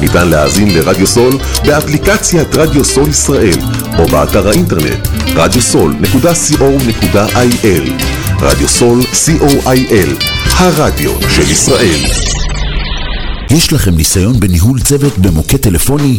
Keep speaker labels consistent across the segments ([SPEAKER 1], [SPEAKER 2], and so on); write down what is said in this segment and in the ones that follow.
[SPEAKER 1] ניתן להאזין לרדיו סול באפליקציית רדיו סול ישראל או באתר האינטרנט radiosol.co.il רדיו סול co.il הרדיו של ישראל
[SPEAKER 2] יש לכם ניסיון בניהול צוות במוקד טלפוני?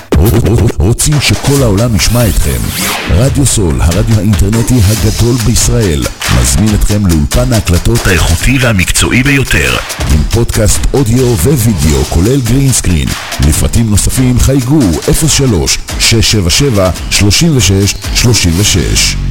[SPEAKER 2] רוצים שכל העולם ישמע אתכם? רדיו סול, הרדיו האינטרנטי הגדול בישראל, מזמין אתכם לאולפן ההקלטות האיכותי והמקצועי ביותר, עם פודקאסט אודיו ווידאו, כולל green screen. לפרטים נוספים חייגו 03-677-3636.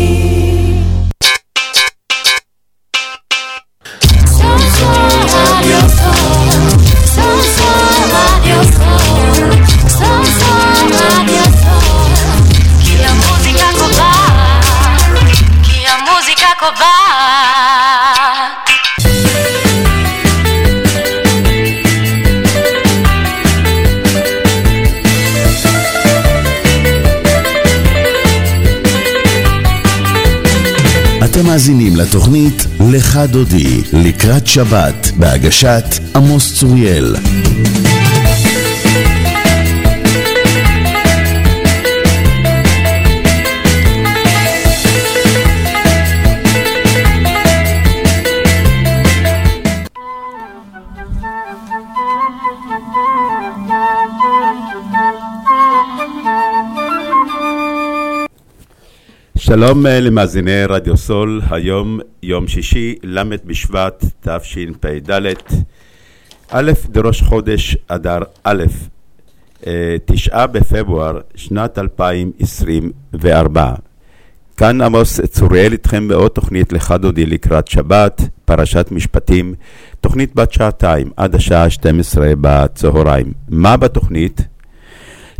[SPEAKER 3] קובעת.
[SPEAKER 2] אתם מאזינים לתוכנית לך דודי, לקראת שבת, בהגשת עמוס צוריאל.
[SPEAKER 4] שלום אה, למאזיני רדיו סול, היום יום שישי, ל' בשבט תשפ"ד, א' בראש חודש אדר א', אה, תשעה בפברואר שנת 2024. כאן עמוס צוריאל איתכם בעוד תוכנית לך דודי לקראת שבת, פרשת משפטים, תוכנית בת שעתיים עד השעה 12 בצהריים. מה בתוכנית?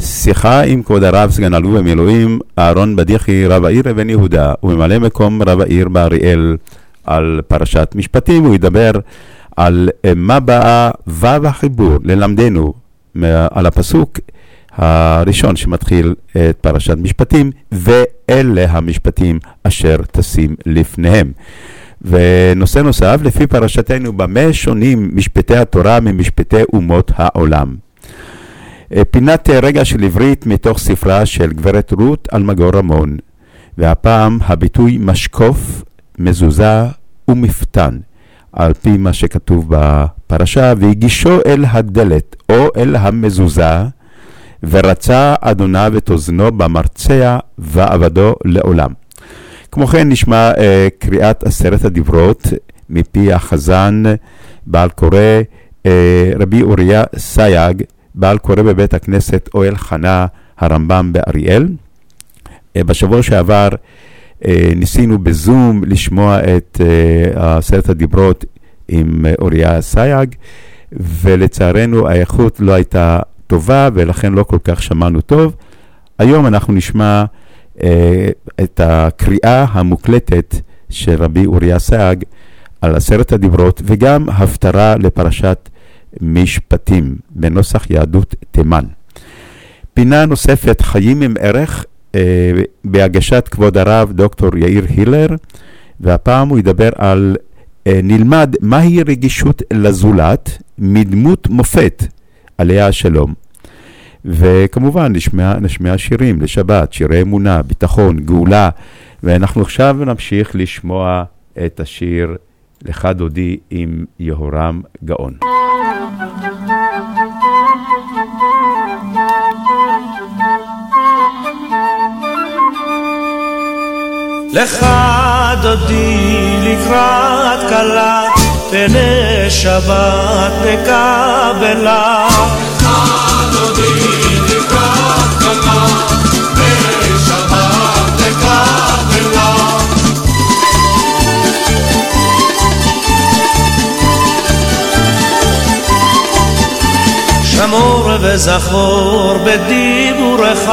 [SPEAKER 4] שיחה עם כבוד הרב סגן אלוף במילואים אהרון בדיחי רב העיר אבן יהודה וממלא מקום רב העיר באריאל על פרשת משפטים, הוא ידבר על אה, מה באה ו' החיבור ללמדנו על הפסוק הראשון שמתחיל את פרשת משפטים ואלה המשפטים אשר תשים לפניהם. ונושא נוסף, לפי פרשתנו, במה שונים משפטי התורה ממשפטי אומות העולם? אה, פינת אה, רגע של עברית מתוך ספרה של גברת רות אלמגור רמון, והפעם הביטוי משקוף, מזוזה ומפתן, על פי מה שכתוב בפרשה, והגישו אל הדלת או אל המזוזה, ורצה אדוניו את אוזנו במרצע ועבדו לעולם. כמו כן נשמע אה, קריאת עשרת הדיברות מפי החזן בעל קורא אה, רבי אוריה סייג, בעל קורא בבית הכנסת אוהל חנה הרמב"ם באריאל. אה, בשבוע שעבר אה, ניסינו בזום לשמוע את אה, עשרת הדיברות עם אוריה סייג, ולצערנו האיכות לא הייתה טובה ולכן לא כל כך שמענו טוב. היום אנחנו נשמע את הקריאה המוקלטת של רבי אוריה סייג על עשרת הדיברות וגם הפטרה לפרשת משפטים בנוסח יהדות תימן. פינה נוספת, חיים עם ערך, אה, בהגשת כבוד הרב דוקטור יאיר הילר, והפעם הוא ידבר על אה, נלמד מהי רגישות לזולת מדמות מופת, עליה השלום. וכמובן נשמע, נשמע שירים לשבת, שירי אמונה, ביטחון, גאולה, ואנחנו עכשיו נמשיך לשמוע את השיר לך דודי עם יהורם גאון.
[SPEAKER 5] לך דודי לקראת כלה, פני שבת נקבלה. שמור וזכור בדיבורך,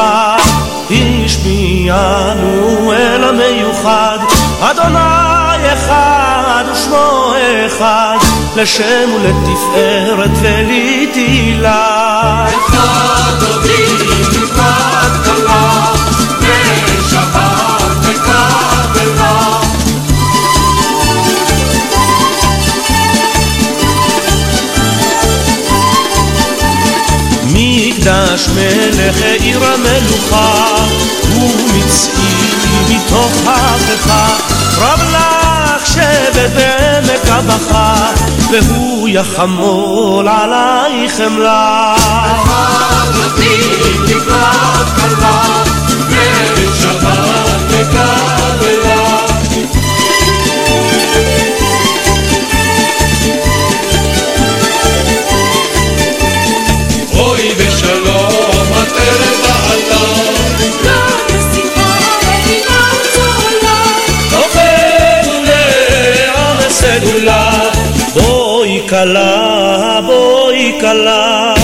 [SPEAKER 5] השמיענו אל המיוחד, אדוני אחד ושמו אחד, לשם ולתפארת ולתהילה. מקדש מלך עיר המלוכה, ומצאי מתוך הפכה, רב לך שבט בעמק הבכה, והוא יחמול עלייך חמלה. אוי calabo y.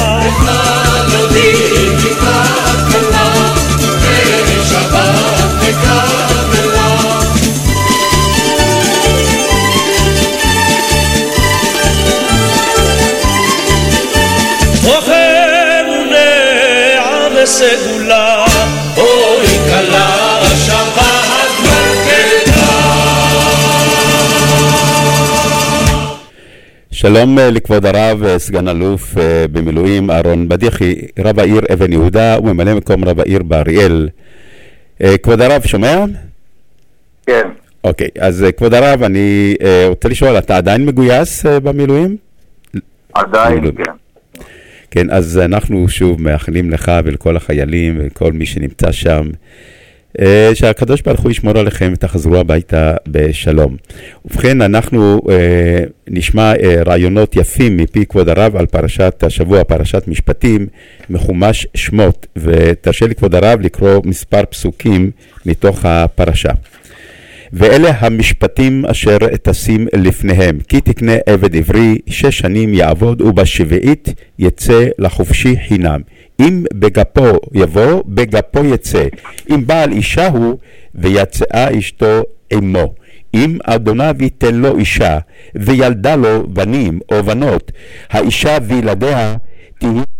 [SPEAKER 4] שלום אה, לכבוד הרב, אה, סגן אלוף אה, במילואים אהרון בדיחי, רב העיר אבן יהודה וממלא מקום רב העיר באריאל. כבוד הרב, שומע?
[SPEAKER 6] כן,
[SPEAKER 4] אוקיי, אז כבוד הרב, אני רוצה לשאול, אתה עדיין מגויס במילואים?
[SPEAKER 6] עדיין
[SPEAKER 4] מילואים.
[SPEAKER 6] כן.
[SPEAKER 4] כן, אז אנחנו שוב מאחלים לך ולכל החיילים וכל מי שנמצא שם, שהקדוש ברוך הוא ישמור עליכם ותחזרו הביתה בשלום. ובכן, אנחנו אה, נשמע אה, רעיונות יפים מפי כבוד הרב על פרשת השבוע, פרשת משפטים, מחומש שמות, ותרשה לי כבוד הרב לקרוא מספר פסוקים מתוך הפרשה. ואלה המשפטים אשר תשים לפניהם, כי תקנה עבד עברי, שש שנים יעבוד, ובשביעית יצא לחופשי חינם. אם בגפו יבוא, בגפו יצא. אם בעל אישה הוא, ויצאה אשתו עמו. אם אדוניו ייתן לו אישה, וילדה לו בנים או בנות, האישה וילדיה תהיה...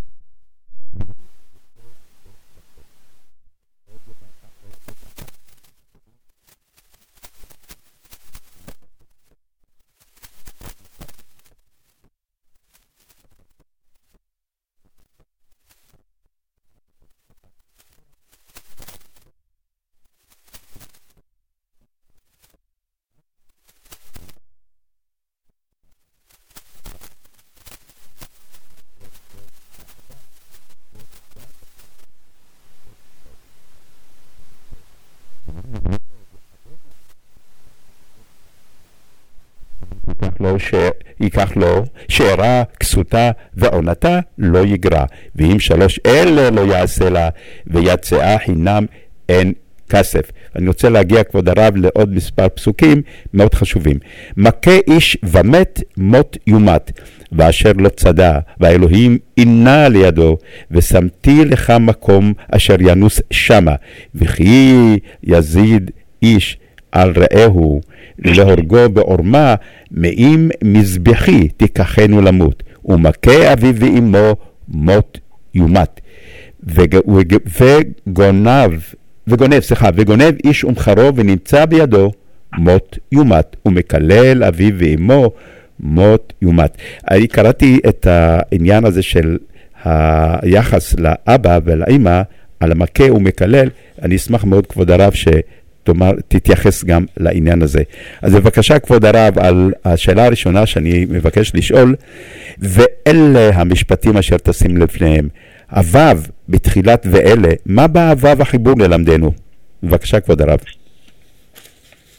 [SPEAKER 4] ייקח לו ש... ייקח לו, שארה, כסותה ועונתה לא יגרע. ואם שלוש אלה לא יעשה לה, ויצאה חינם אין כסף. אני רוצה להגיע, כבוד הרב, לעוד מספר פסוקים מאוד חשובים. מכה איש ומת, מות יומת. ואשר לא צדה, והאלוהים עינה לידו, ושמתי לך מקום אשר ינוס שמה, וכי יזיד איש על רעהו להורגו בעורמה, מאם מזבחי תיקחנו למות, ומכה אביו ואמו מות יומת. וג, וג, וגונב, וגונב, סליחה, וגונב איש ומכרו ונמצא בידו מות יומת, ומקלל אביו ואמו מות יומת. אני קראתי את העניין הזה של היחס לאבא ולאימא על המכה ומקלל, אני אשמח מאוד, כבוד הרב, שתאמר, תתייחס גם לעניין הזה. אז בבקשה, כבוד הרב, על השאלה הראשונה שאני מבקש לשאול, ואלה המשפטים אשר תשים לפניהם. הוו בתחילת ואלה, מה בא הוו החיבור ללמדנו? בבקשה, כבוד הרב.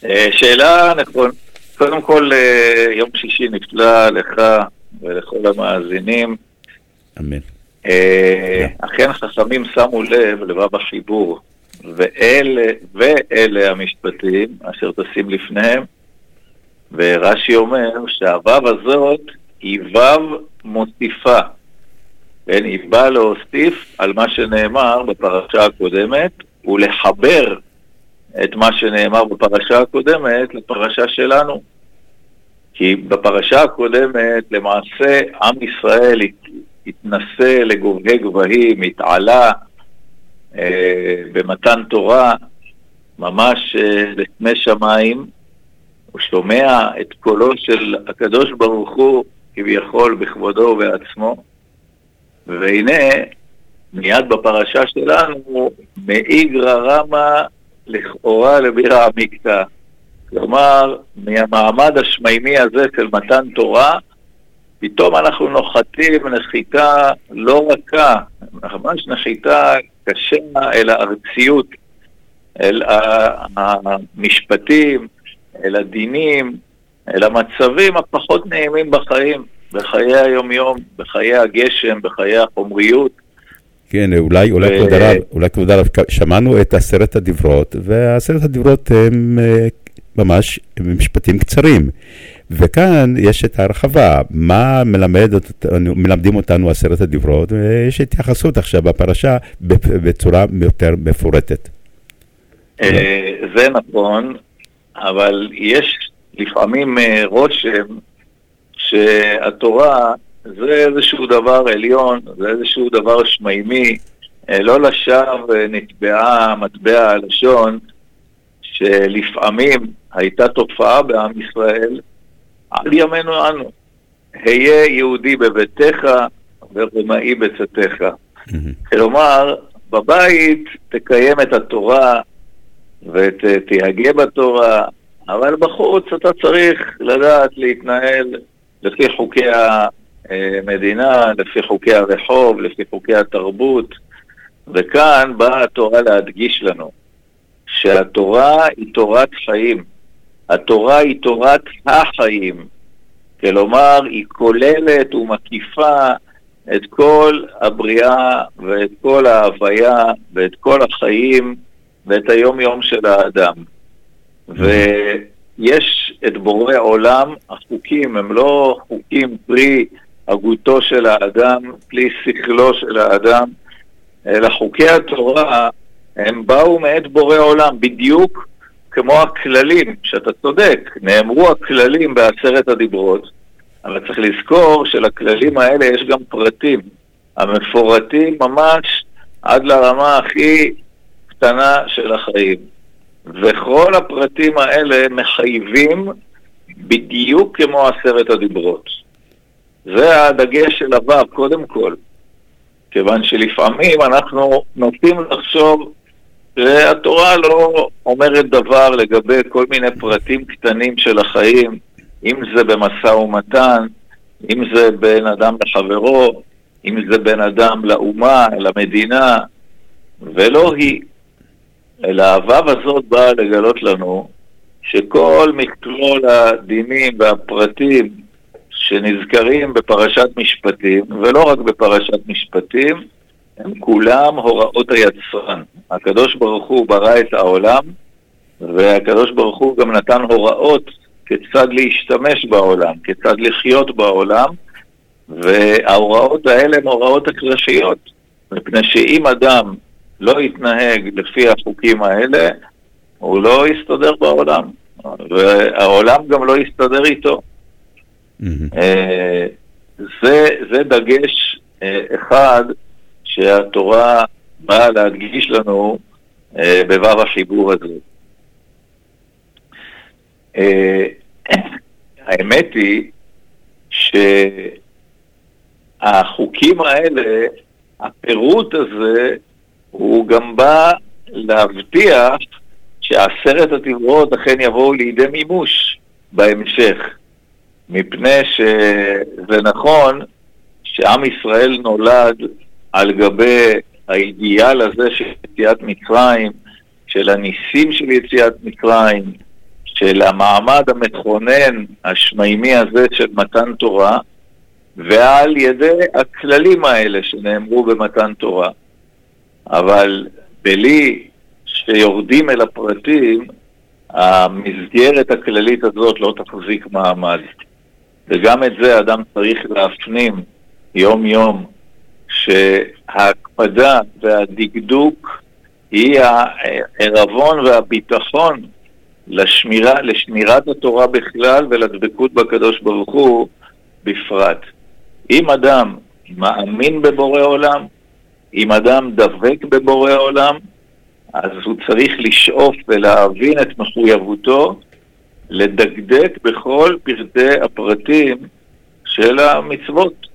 [SPEAKER 6] אה, שאלה נכונה. קודם כל, אה, יום שישי נפלא לך ולכל המאזינים.
[SPEAKER 4] אמן.
[SPEAKER 6] אה, אכן חכמים שמו לב לבב החיבור, ואלה, ואלה המשפטים אשר תשים לפניהם, ורש"י אומר שהוו הזאת היא וו מוסיפה. כן, היא באה להוסיף על מה שנאמר בפרשה הקודמת, ולחבר את מה שנאמר בפרשה הקודמת לפרשה שלנו. כי בפרשה הקודמת למעשה עם ישראל התנסה לגובהי גבהים, התעלה במתן תורה ממש אה, לפני שמיים, הוא שומע את קולו של הקדוש ברוך הוא כביכול בכבודו ובעצמו, והנה מיד בפרשה שלנו מאיגרא רמא לכאורה לבירא עמיקתא. כלומר, מהמעמד השמיימי הזה של מתן תורה, פתאום אנחנו נוחתים נחיתה לא רכה, ממש נחיתה קשה אל הארציות, אל המשפטים, אל הדינים, אל המצבים הפחות נעימים בחיים, בחיי היומיום, בחיי הגשם, בחיי החומריות.
[SPEAKER 4] כן, אולי, אולי ו... כבוד הרב, אולי כבוד הרב, שמענו את עשרת הדברות, ועשרת הדברות הם אה, ממש משפטים קצרים. וכאן יש את ההרחבה, מה מלמד מלמדים אותנו עשרת הדברות, ויש התייחסות עכשיו בפרשה בצורה יותר מפורטת.
[SPEAKER 6] אה, זה נכון, אבל יש לפעמים אה, רושם שהתורה זה איזשהו דבר עליון, זה איזשהו דבר שמימי, אה, לא לשווא נתבעה מטבע הלשון, שלפעמים הייתה תופעה בעם ישראל עד ימינו אנו. היה יהודי בביתך ורומאי בצאתך. כלומר, בבית תקיים את התורה ותהגה בתורה, אבל בחוץ אתה צריך לדעת להתנהל לפי חוקי המדינה, לפי חוקי הרחוב, לפי חוקי התרבות, וכאן באה התורה להדגיש לנו שהתורה היא תורת חיים. התורה היא תורת החיים. כלומר, היא כוללת ומקיפה את כל הבריאה ואת כל ההוויה ואת כל החיים ואת היום-יום של האדם. ויש את בורא עולם, החוקים הם לא חוקים פרי הגותו של האדם, פרי שכלו של האדם, אלא חוקי התורה הם באו מאת בורא עולם, בדיוק כמו הכללים, שאתה צודק, נאמרו הכללים בעשרת הדיברות, אבל צריך לזכור שלכללים האלה יש גם פרטים, המפורטים ממש עד לרמה הכי קטנה של החיים. וכל הפרטים האלה מחייבים בדיוק כמו עשרת הדיברות. זה הדגש של הוו, קודם כל. כיוון שלפעמים אנחנו נוטים לחשוב שהתורה לא אומרת דבר לגבי כל מיני פרטים קטנים של החיים, אם זה במשא ומתן, אם זה בין אדם לחברו, אם זה בין אדם לאומה, למדינה, ולא היא. אלא הוו הזאת באה לגלות לנו שכל מכלול הדינים והפרטים שנזכרים בפרשת משפטים, ולא רק בפרשת משפטים, הם כולם הוראות היצרן. הקדוש ברוך הוא ברא את העולם, והקדוש ברוך הוא גם נתן הוראות כיצד להשתמש בעולם, כיצד לחיות בעולם, וההוראות האלה הן הוראות הכרחיות, מפני שאם אדם לא יתנהג לפי החוקים האלה, הוא לא יסתדר בעולם, והעולם גם לא יסתדר איתו. אה, זה, זה דגש אה, אחד שהתורה באה להדגיש לנו אה, בו"ב החיבור הזה. האמת היא שהחוקים האלה, הפירוט הזה, הוא גם בא להבטיח שעשרת הדיברות אכן יבואו לידי מימוש בהמשך. מפני שזה נכון שעם ישראל נולד על גבי האידיאל הזה של יציאת מצרים, של הניסים של יציאת מצרים, של המעמד המכונן השמיימי הזה של מתן תורה, ועל ידי הכללים האלה שנאמרו במתן תורה. אבל בלי שיורדים אל הפרטים, המסגרת הכללית הזאת לא תחזיק מעמד. וגם את זה אדם צריך להפנים יום-יום, שההקפדה והדקדוק היא הערבון והביטחון לשמירה, לשמירת התורה בכלל ולדבקות בקדוש ברוך הוא בפרט. אם אדם מאמין בבורא עולם, אם אדם דבק בבורא עולם, אז הוא צריך לשאוף ולהבין את מחויבותו לדקדק בכל פרטי הפרטים של המצוות.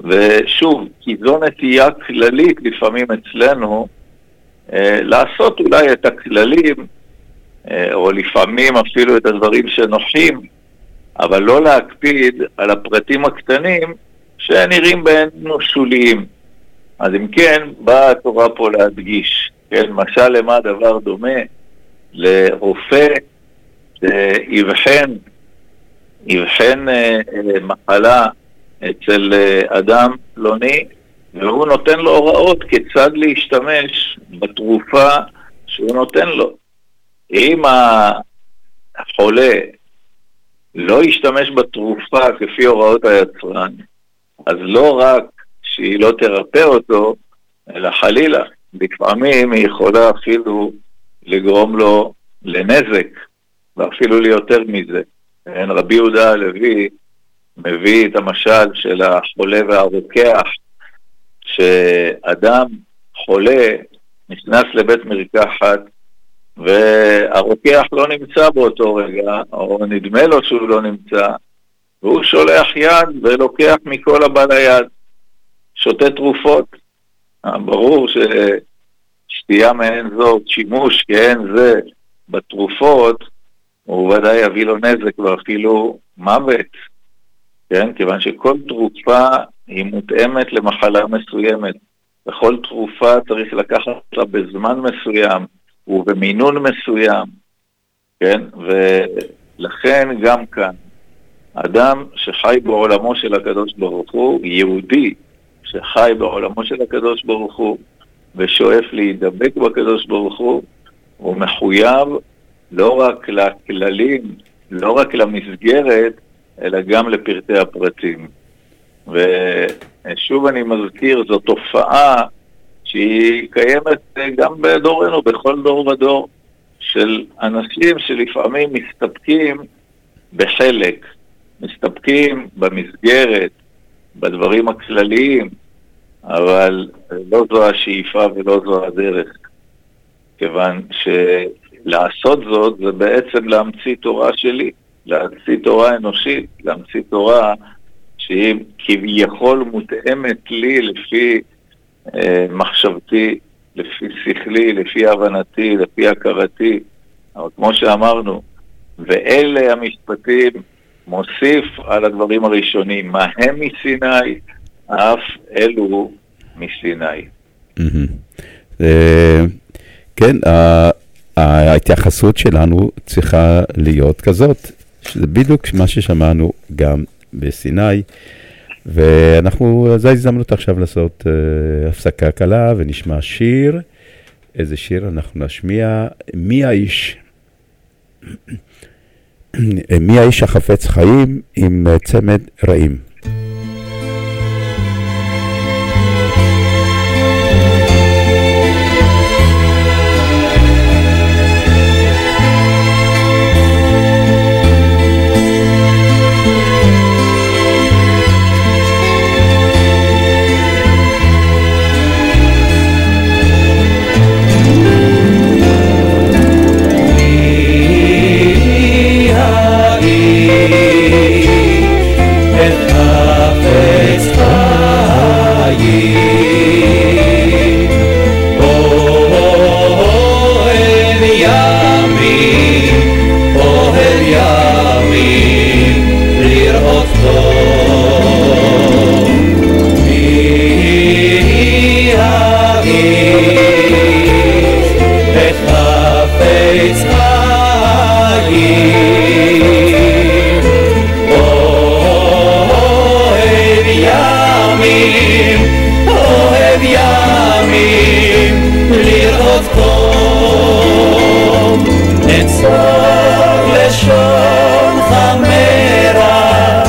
[SPEAKER 6] ושוב, כי זו נטייה כללית לפעמים אצלנו, אה, לעשות אולי את הכללים, אה, או לפעמים אפילו את הדברים שנוחים, אבל לא להקפיד על הפרטים הקטנים שנראים בעינינו שוליים. אז אם כן, באה התורה פה להדגיש, כן, משל למה דבר דומה? לרופא שיבחן, יבחן אה, אה, מחלה אצל אה, אדם פלוני, והוא נותן לו הוראות כיצד להשתמש בתרופה שהוא נותן לו. אם החולה לא ישתמש בתרופה כפי הוראות היצרן, אז לא רק שהיא לא תרפא אותו, אלא חלילה, לפעמים היא יכולה אפילו לגרום לו לנזק, ואפילו ליותר מזה. כן, רבי יהודה הלוי מביא את המשל של החולה והרוקח, שאדם חולה נכנס לבית מרקחת והרוקח לא נמצא באותו רגע, או נדמה לו שהוא לא נמצא, והוא שולח יד ולוקח מכל הבא ליד, שותה תרופות. ברור ששתייה מעין זאת, שימוש כעין זה בתרופות, הוא ודאי יביא לו נזק ואפילו מוות, כן? כיוון שכל תרופה היא מותאמת למחלה מסוימת. וכל תרופה צריך לקחת אותה בזמן מסוים ובמינון מסוים, כן? ולכן גם כאן, אדם שחי בעולמו של הקדוש ברוך הוא, יהודי שחי בעולמו של הקדוש ברוך הוא ושואף להידבק בקדוש ברוך הוא, הוא מחויב לא רק לכללים, לא רק למסגרת, אלא גם לפרטי הפרטים. ושוב אני מזכיר, זו תופעה שהיא קיימת גם בדורנו, בכל דור ודור, של אנשים שלפעמים מסתפקים בחלק, מסתפקים במסגרת, בדברים הכלליים, אבל לא זו השאיפה ולא זו הדרך, כיוון ש... לעשות זאת זה בעצם להמציא תורה שלי, להמציא תורה אנושית, להמציא תורה שהיא כביכול מותאמת לי לפי אה, מחשבתי, לפי שכלי, לפי הבנתי, לפי הכרתי. אבל כמו שאמרנו, ואלה המשפטים מוסיף על הדברים הראשונים, מה הם מסיני, אף אלו מסיני.
[SPEAKER 4] אה, כן, ההתייחסות שלנו צריכה להיות כזאת, שזה בדיוק מה ששמענו גם
[SPEAKER 7] בסיני. ואנחנו, זו ההזדמנות עכשיו לעשות uh, הפסקה קלה ונשמע שיר. איזה שיר אנחנו נשמיע? מי האיש? מי האיש החפץ חיים עם צמד רעים. לשונך מרע,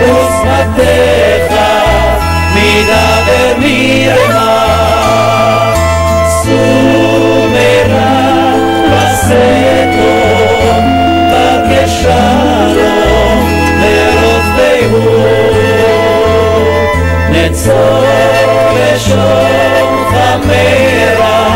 [SPEAKER 7] ושפתיך מידה ומרמה. סומרה בסתו, בגשרום, מרות והוא. נצור לשונך מרע,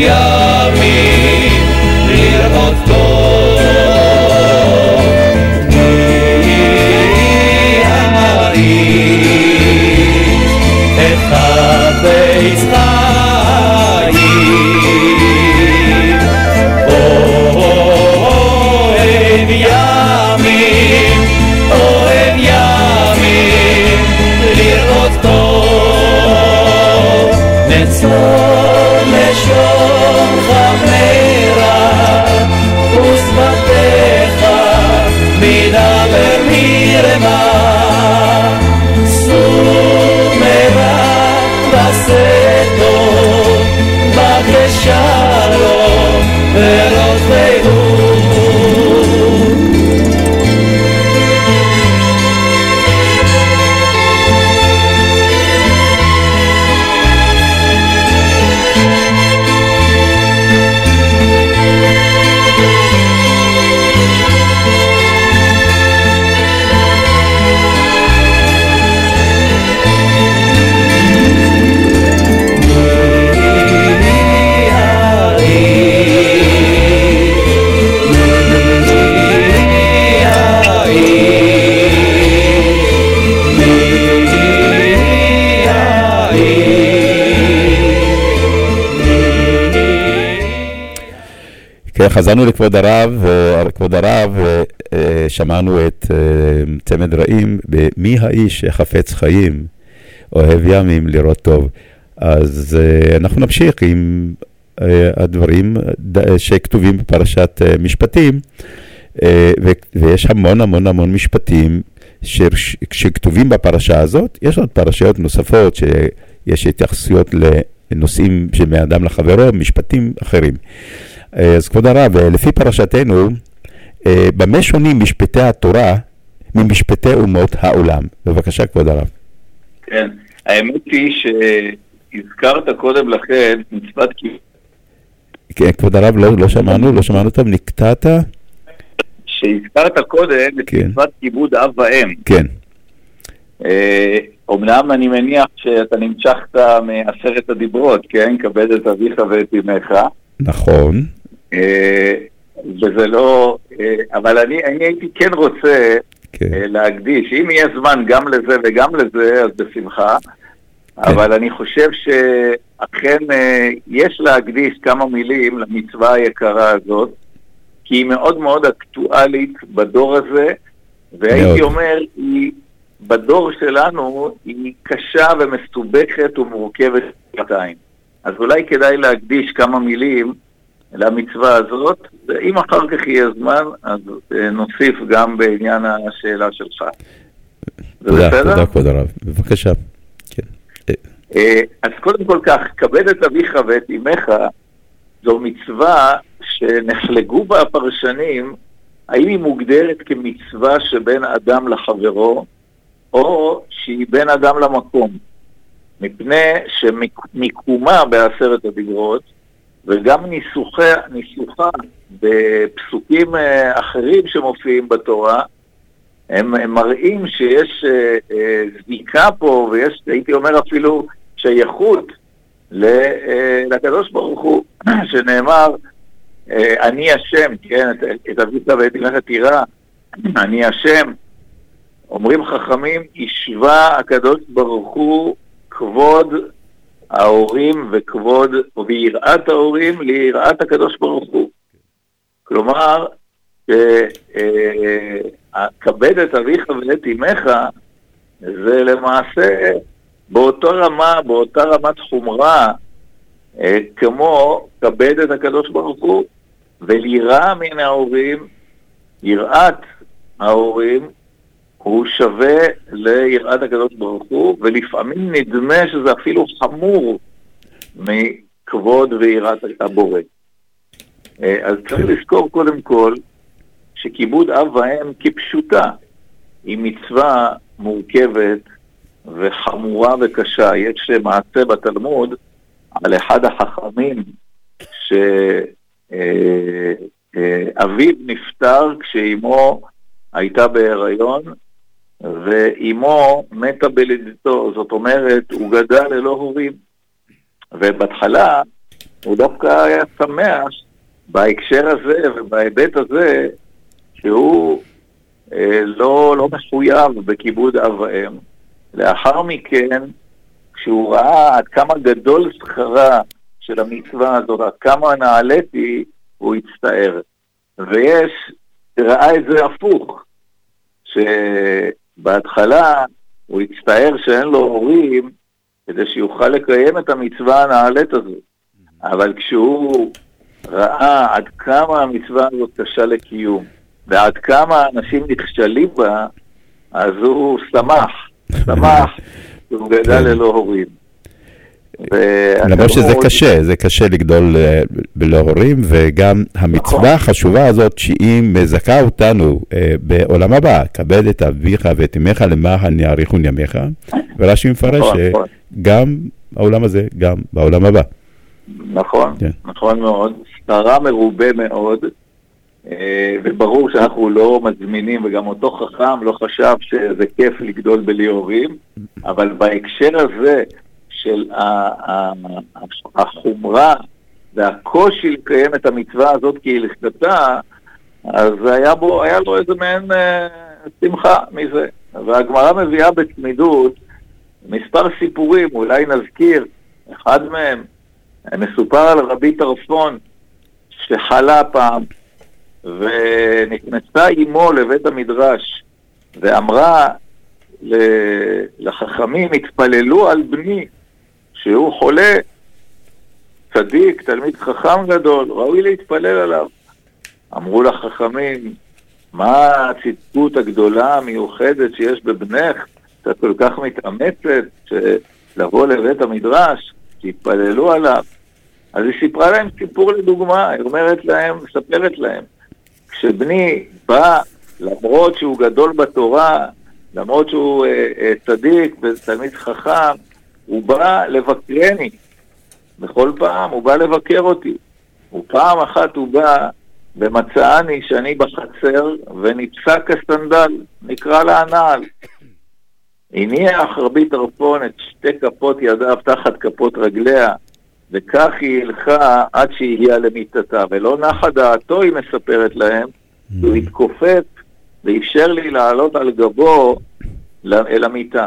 [SPEAKER 7] objavi mir od toga. חזרנו לכבוד הרב, כבוד הרב, שמענו את צמד רעים במי האיש שחפץ חיים, אוהב ימים, לראות טוב. אז אנחנו נמשיך עם הדברים שכתובים בפרשת משפטים, ויש המון המון המון משפטים שכתובים בפרשה הזאת, יש עוד פרשיות נוספות שיש התייחסויות לנושאים של בן אדם לחברו, משפטים אחרים. אז כבוד הרב, לפי פרשתנו, במה שונים משפטי התורה ממשפטי אומות העולם? בבקשה, כבוד הרב.
[SPEAKER 6] כן, האמת היא שהזכרת קודם לכן מצוות כיבוד.
[SPEAKER 7] כן, כבוד הרב, לא, לא שמענו, לא שמענו טוב, נקטעת?
[SPEAKER 6] שהזכרת קודם את
[SPEAKER 7] כן.
[SPEAKER 6] מצוות כיבוד אב ואם.
[SPEAKER 7] כן,
[SPEAKER 6] אומנם אני מניח שאתה נמשכת מעשרת הדיברות, כן? כבד את אביך ואת אמך.
[SPEAKER 7] נכון,
[SPEAKER 6] אה, וזה לא... אה, אבל אני, אני הייתי כן רוצה
[SPEAKER 4] כן.
[SPEAKER 6] אה, להקדיש, אם יהיה זמן גם לזה וגם לזה, אז בשמחה. אבל אני חושב שאכן אה, יש להקדיש כמה מילים למצווה היקרה הזאת, כי היא מאוד מאוד אקטואלית בדור הזה, והייתי
[SPEAKER 4] מאוד.
[SPEAKER 6] אומר, היא בדור שלנו היא קשה ומסובכת ומורכבת שנתיים. אז אולי כדאי להקדיש כמה מילים למצווה הזאת, ואם אחר כך יהיה זמן, אז אה, נוסיף גם בעניין השאלה שלך.
[SPEAKER 4] תודה? תודה כבוד הרב. בבקשה. כן. אה,
[SPEAKER 6] אה, אז קודם כל כך, כבד את אביך ואת אמך, זו מצווה שנחלגו בה הפרשנים, האם היא מוגדרת כמצווה שבין אדם לחברו, או שהיא בין אדם למקום. מפני שמיקומה בעשרת הדיברות, וגם ניסוחה, ניסוחה בפסוקים אה, אחרים שמופיעים בתורה, הם, הם מראים שיש אה, אה, זיקה פה, ויש, הייתי אומר אפילו, שייכות לקדוש ברוך הוא, שנאמר, אני השם, כן, את, את אביך ואת אמך תירא, אני השם. אומרים חכמים, השווה הקדוש ברוך הוא כבוד ההורים וכבוד, ויראת ההורים ליראת הקדוש ברוך הוא. כלומר, אה, כבד את אביך ואת אמך, זה למעשה באותו רמה, באותה רמת חומרה, אה, כמו כבד את הקדוש ברוך הוא, וליראה מן ההורים, יראת ההורים, הוא שווה ליראת הקדוש ברוך הוא, ולפעמים נדמה שזה אפילו חמור מכבוד ויראת הבורא. אה, אז צריך לזכור קודם כל שכיבוד אב ואם כפשוטה היא מצווה מורכבת וחמורה וקשה. יש מעשה בתלמוד על אחד החכמים שאביו נפטר כשאימו הייתה בהיריון ואימו מתה בלידתו, זאת אומרת, הוא גדל ללא הורים. ובהתחלה הוא דווקא היה שמח בהקשר הזה ובהיבט הזה שהוא אה, לא, לא מחויב בכיבוד אב ואם. לאחר מכן, כשהוא ראה עד כמה גדול שכרה של המצווה הזאת, עד כמה נעליתי, הוא הצטער. ויש, ראה את זה הפוך, שבהתחלה הוא הצטער שאין לו הורים כדי שיוכל לקיים את המצווה הנעלית הזאת. אבל כשהוא ראה עד כמה המצווה הזאת קשה לקיום, ועד כמה אנשים נכשלים בה, אז הוא שמח, שמח שהוא גדל
[SPEAKER 4] כן.
[SPEAKER 6] ללא הורים.
[SPEAKER 4] למרות שזה קשה, זה קשה לגדול אה, בלא הורים, וגם המצווה החשובה הזאת, שהיא מזכה אותנו אה, בעולם הבא, כבד את אביך ואת אמך למען יאריכון ימיך, ורש"י מפרש
[SPEAKER 6] נכון, נכון.
[SPEAKER 4] שגם בעולם הזה, גם בעולם הבא.
[SPEAKER 6] נכון,
[SPEAKER 4] כן.
[SPEAKER 6] נכון מאוד. שרה מרובה מאוד, אה, וברור שאנחנו לא מזמינים, וגם אותו חכם לא חשב שזה כיף לגדול בלי הורים, אבל בהקשר הזה של החומרה והקושי לקיים את המצווה הזאת כהלכתה, אז היה, בו, היה לו איזה מעין אה, שמחה מזה. והגמרא מביאה בצמידות מספר סיפורים, אולי נזכיר, אחד מהם, מסופר על רבי טרפון שחלה פעם ונכנסה אמו לבית המדרש ואמרה לחכמים, התפללו על בני שהוא חולה, צדיק, תלמיד חכם גדול, ראוי להתפלל עליו. אמרו לחכמים, מה הצדקות הגדולה המיוחדת שיש בבנך, שאת כל כך מתאמצת לבוא לבית המדרש, שיתפללו עליו. אז היא סיפרה להם סיפור לדוגמה, היא אומרת להם, מספרת להם, כשבני בא, למרות שהוא גדול בתורה, למרות שהוא אה, אה, צדיק ותלמיד חכם, הוא בא לבקרני. בכל פעם הוא בא לבקר אותי. ופעם אחת הוא בא ומצאני שאני בחצר ונפסק הסנדל, נקרא לה הנעל. הניח רבי טרפון את שתי כפות ידיו תחת כפות רגליה, וכך היא הלכה עד שהגיעה למיטתה, ולא נחה דעתו, היא מספרת להם, הוא התכופף ואפשר לי לעלות על גבו אל המיטה.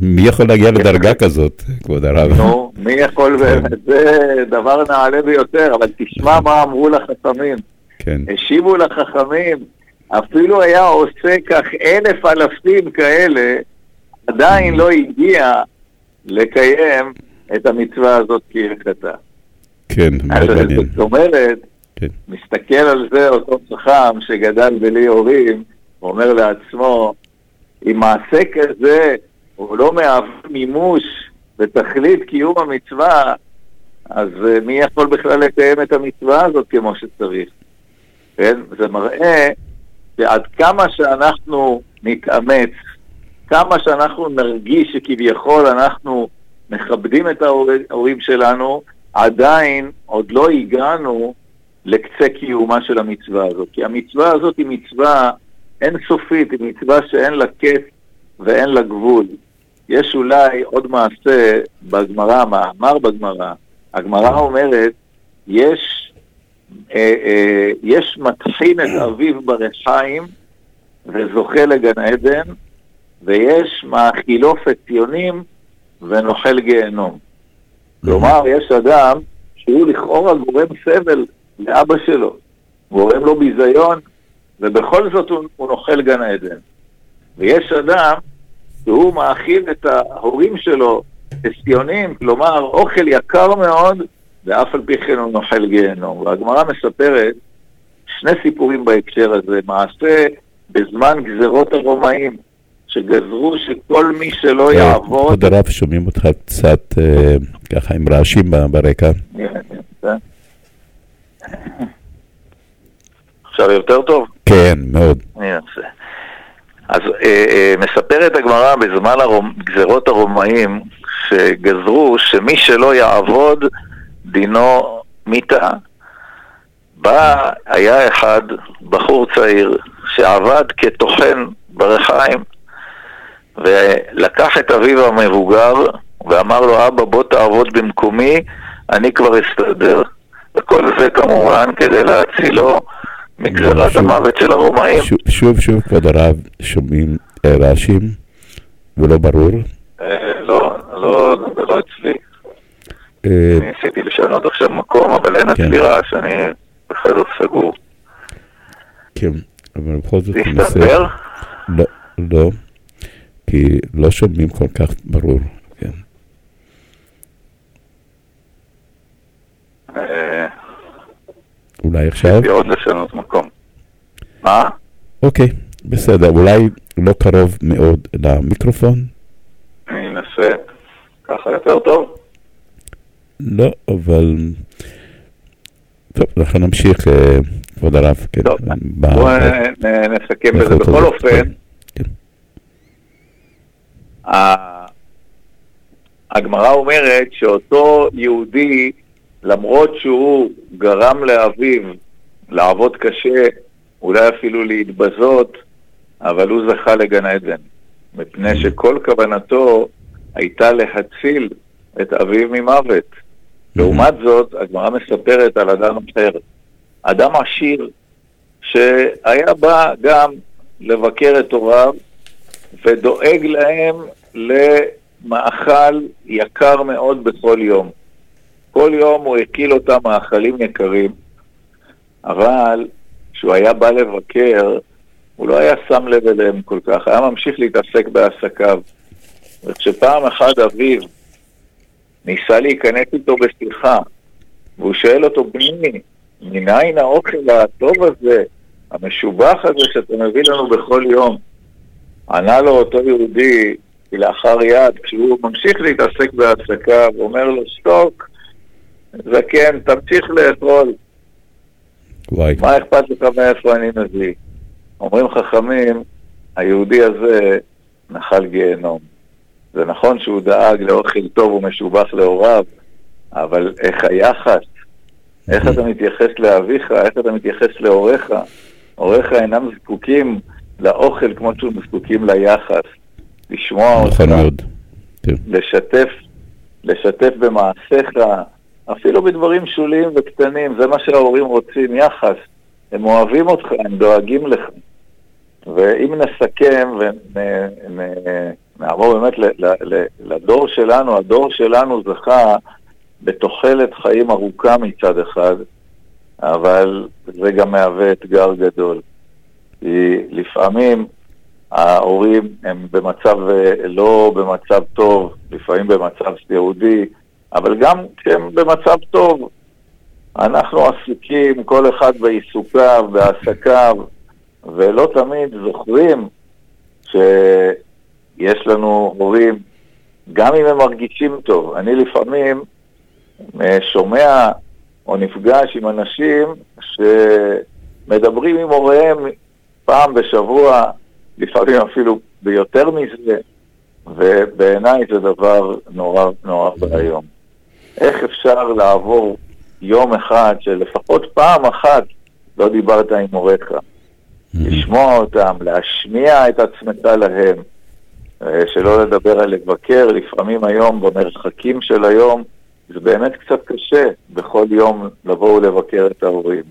[SPEAKER 4] מי יכול להגיע לדרגה כזאת, כבוד הרב?
[SPEAKER 6] נו, מי יכול באמת? זה דבר נעלה ביותר, אבל תשמע מה אמרו לחכמים.
[SPEAKER 4] כן.
[SPEAKER 6] השיבו לחכמים, אפילו היה עושה כך אלף אלפים כאלה, עדיין לא הגיע לקיים את המצווה הזאת כהלכתה.
[SPEAKER 4] כן, מאוד מעניין.
[SPEAKER 6] זאת אומרת,
[SPEAKER 4] כן.
[SPEAKER 6] מסתכל על זה אותו חכם שגדל בלי הורים, ואומר לעצמו, אם מעשה כזה הוא לא מהווה מימוש בתכלית קיום המצווה, אז אה, מי יכול בכלל לקיים את המצווה הזאת כמו שצריך? כן? זה מראה שעד כמה שאנחנו נתאמץ, כמה שאנחנו נרגיש שכביכול אנחנו מכבדים את ההורים שלנו, עדיין עוד לא הגענו לקצה קיומה של המצווה הזאת. כי המצווה הזאת היא מצווה אינסופית, היא מצווה שאין לה קץ ואין לה גבול. יש אולי עוד מעשה בגמרא, מאמר בגמרא. הגמרא אומרת, יש, אה, אה, יש מטחין את אביו ברחיים וזוכה לגן עדן, ויש מאכילו פציונים ונוחל גיהנום. כלומר, יש אדם שהוא לכאורה גורם סבל לאבא שלו, גורם לו ביזיון, ובכל זאת הוא, הוא נוחל גן עדן. ויש אדם שהוא מאכיל את ההורים שלו פסטיונים, כלומר אוכל יקר מאוד, ואף על פי כן הוא נוחל גיהנום. והגמרא מספרת שני סיפורים בהקשר הזה. מעשה בזמן גזרות הרומאים, שגזרו שכל מי שלא
[SPEAKER 4] אה,
[SPEAKER 6] יעבוד...
[SPEAKER 4] כבוד הרב, שומעים אותך קצת אה, ככה עם רעשים ברקע.
[SPEAKER 6] עכשיו יותר טוב?
[SPEAKER 4] כן, מאוד.
[SPEAKER 6] אנסה. אז אה, אה, מספרת הגמרא בזמן הרומ... גזרות הרומאים שגזרו שמי שלא יעבוד דינו מיתה. בא, היה אחד, בחור צעיר, שעבד כטוחן ברחיים, ולקח את אביו המבוגר ואמר לו, אבא בוא תעבוד במקומי, אני כבר אסתדר. וכל זה כמובן כדי להצילו מגזרת המוות של הרומאים.
[SPEAKER 4] שוב, שוב, כבוד הרב, שומעים אה, רעשים ולא ברור.
[SPEAKER 6] אה, לא, לא, לא אצלי.
[SPEAKER 4] אה,
[SPEAKER 6] ניסיתי לשנות עכשיו מקום, אבל אין
[SPEAKER 4] כן.
[SPEAKER 6] אצלי רעש, אני בחדר סגור.
[SPEAKER 4] כן, אבל בכל זאת
[SPEAKER 6] זה. הסתדר?
[SPEAKER 4] לא, לא, כי לא שומעים כל כך ברור. כן.
[SPEAKER 6] אה,
[SPEAKER 4] אולי עכשיו?
[SPEAKER 6] ניסיתי עוד לשנות מקום. מה?
[SPEAKER 4] אוקיי, בסדר, אולי לא קרוב מאוד למיקרופון?
[SPEAKER 6] אני אנסה ככה יותר טוב.
[SPEAKER 4] לא, אבל... טוב, אנחנו נמשיך, אה, כבוד הרב. כן,
[SPEAKER 6] טוב,
[SPEAKER 4] ב-
[SPEAKER 6] בואו נסכם בזה. בכל אופן,
[SPEAKER 4] כן,
[SPEAKER 6] הגמרא אומרת שאותו יהודי, למרות שהוא גרם לאביו לעבוד קשה, אולי אפילו להתבזות, אבל הוא זכה לגן עדן, מפני שכל כוונתו הייתה להציל את אביו ממוות. לעומת זאת, הגמרא מספרת על אדם אחר, אדם עשיר, שהיה בא גם לבקר את הוריו, ודואג להם למאכל יקר מאוד בכל יום. כל יום הוא הקיל אותם מאכלים יקרים, אבל כשהוא היה בא לבקר, הוא לא היה שם לב אליהם כל כך, היה ממשיך להתעסק בעסקיו. וכשפעם אחת אביו ניסה להיכנס איתו בשיחה, והוא שואל אותו, בני, מניין האוכל הטוב הזה, המשובח הזה שאתה מביא לנו בכל יום? ענה לו אותו יהודי כלאחר יד, כשהוא ממשיך להתעסק בעסקיו, אומר לו, שתוק, זקן, תמשיך לאכול,
[SPEAKER 4] וואי,
[SPEAKER 6] מה אכפת לך מאיפה אני מביא? אומרים חכמים, היהודי הזה נחל גיהנום. זה נכון שהוא דאג לאוכל טוב ומשובח להוריו, אבל איך היחס? איך אתה מתייחס לאביך? איך אתה מתייחס להוריך? הוריך אינם זקוקים לאוכל כמו שהם זקוקים ליחס. לשמוע אותך,
[SPEAKER 4] נכון מאוד. כן.
[SPEAKER 6] לשתף, לשתף במעשיך, אפילו בדברים שוליים וקטנים, זה מה שההורים רוצים, יחס. הם אוהבים אותך, הם דואגים לך. ואם נסכם ונעבור באמת לדור שלנו, הדור שלנו זכה בתוחלת חיים ארוכה מצד אחד, אבל זה גם מהווה אתגר גדול. כי לפעמים ההורים הם במצב, אה, לא במצב טוב, לפעמים במצב סיעודי, אבל גם כשהם במצב טוב, אנחנו עסוקים, כל אחד בעיסוקיו, בעסקיו, ולא תמיד זוכרים שיש לנו הורים, גם אם הם מרגישים טוב. אני לפעמים אה, שומע או נפגש עם אנשים שמדברים עם הוריהם פעם בשבוע, לפעמים אפילו ביותר מזה, ובעיניי זה דבר נורא נורא ואיום. איך אפשר לעבור יום אחד שלפחות פעם אחת לא דיברת עם הוריך? לשמוע אותם, להשמיע את עצמך להם, אה, שלא לדבר על לבקר, לפעמים היום, במרחקים של היום, זה באמת קצת קשה בכל יום לבוא ולבקר את ההורים.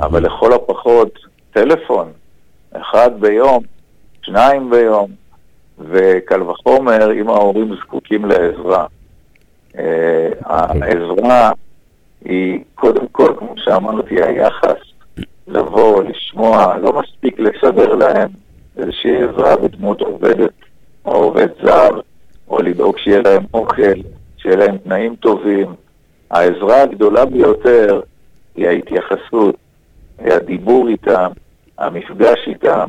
[SPEAKER 6] אבל לכל הפחות, טלפון, אחד ביום, שניים ביום, וקל וחומר אם ההורים זקוקים לעזרה. אה, העזרה היא קודם כל, כמו שאמרתי, היחס לבוא, לשמוע, לא מספיק לסדר להם איזושהי עזרה בדמות עובדת או עובד זר, או לדאוג שיהיה להם אוכל, שיהיה להם תנאים טובים. העזרה הגדולה ביותר היא ההתייחסות, היא הדיבור איתם, המפגש איתם,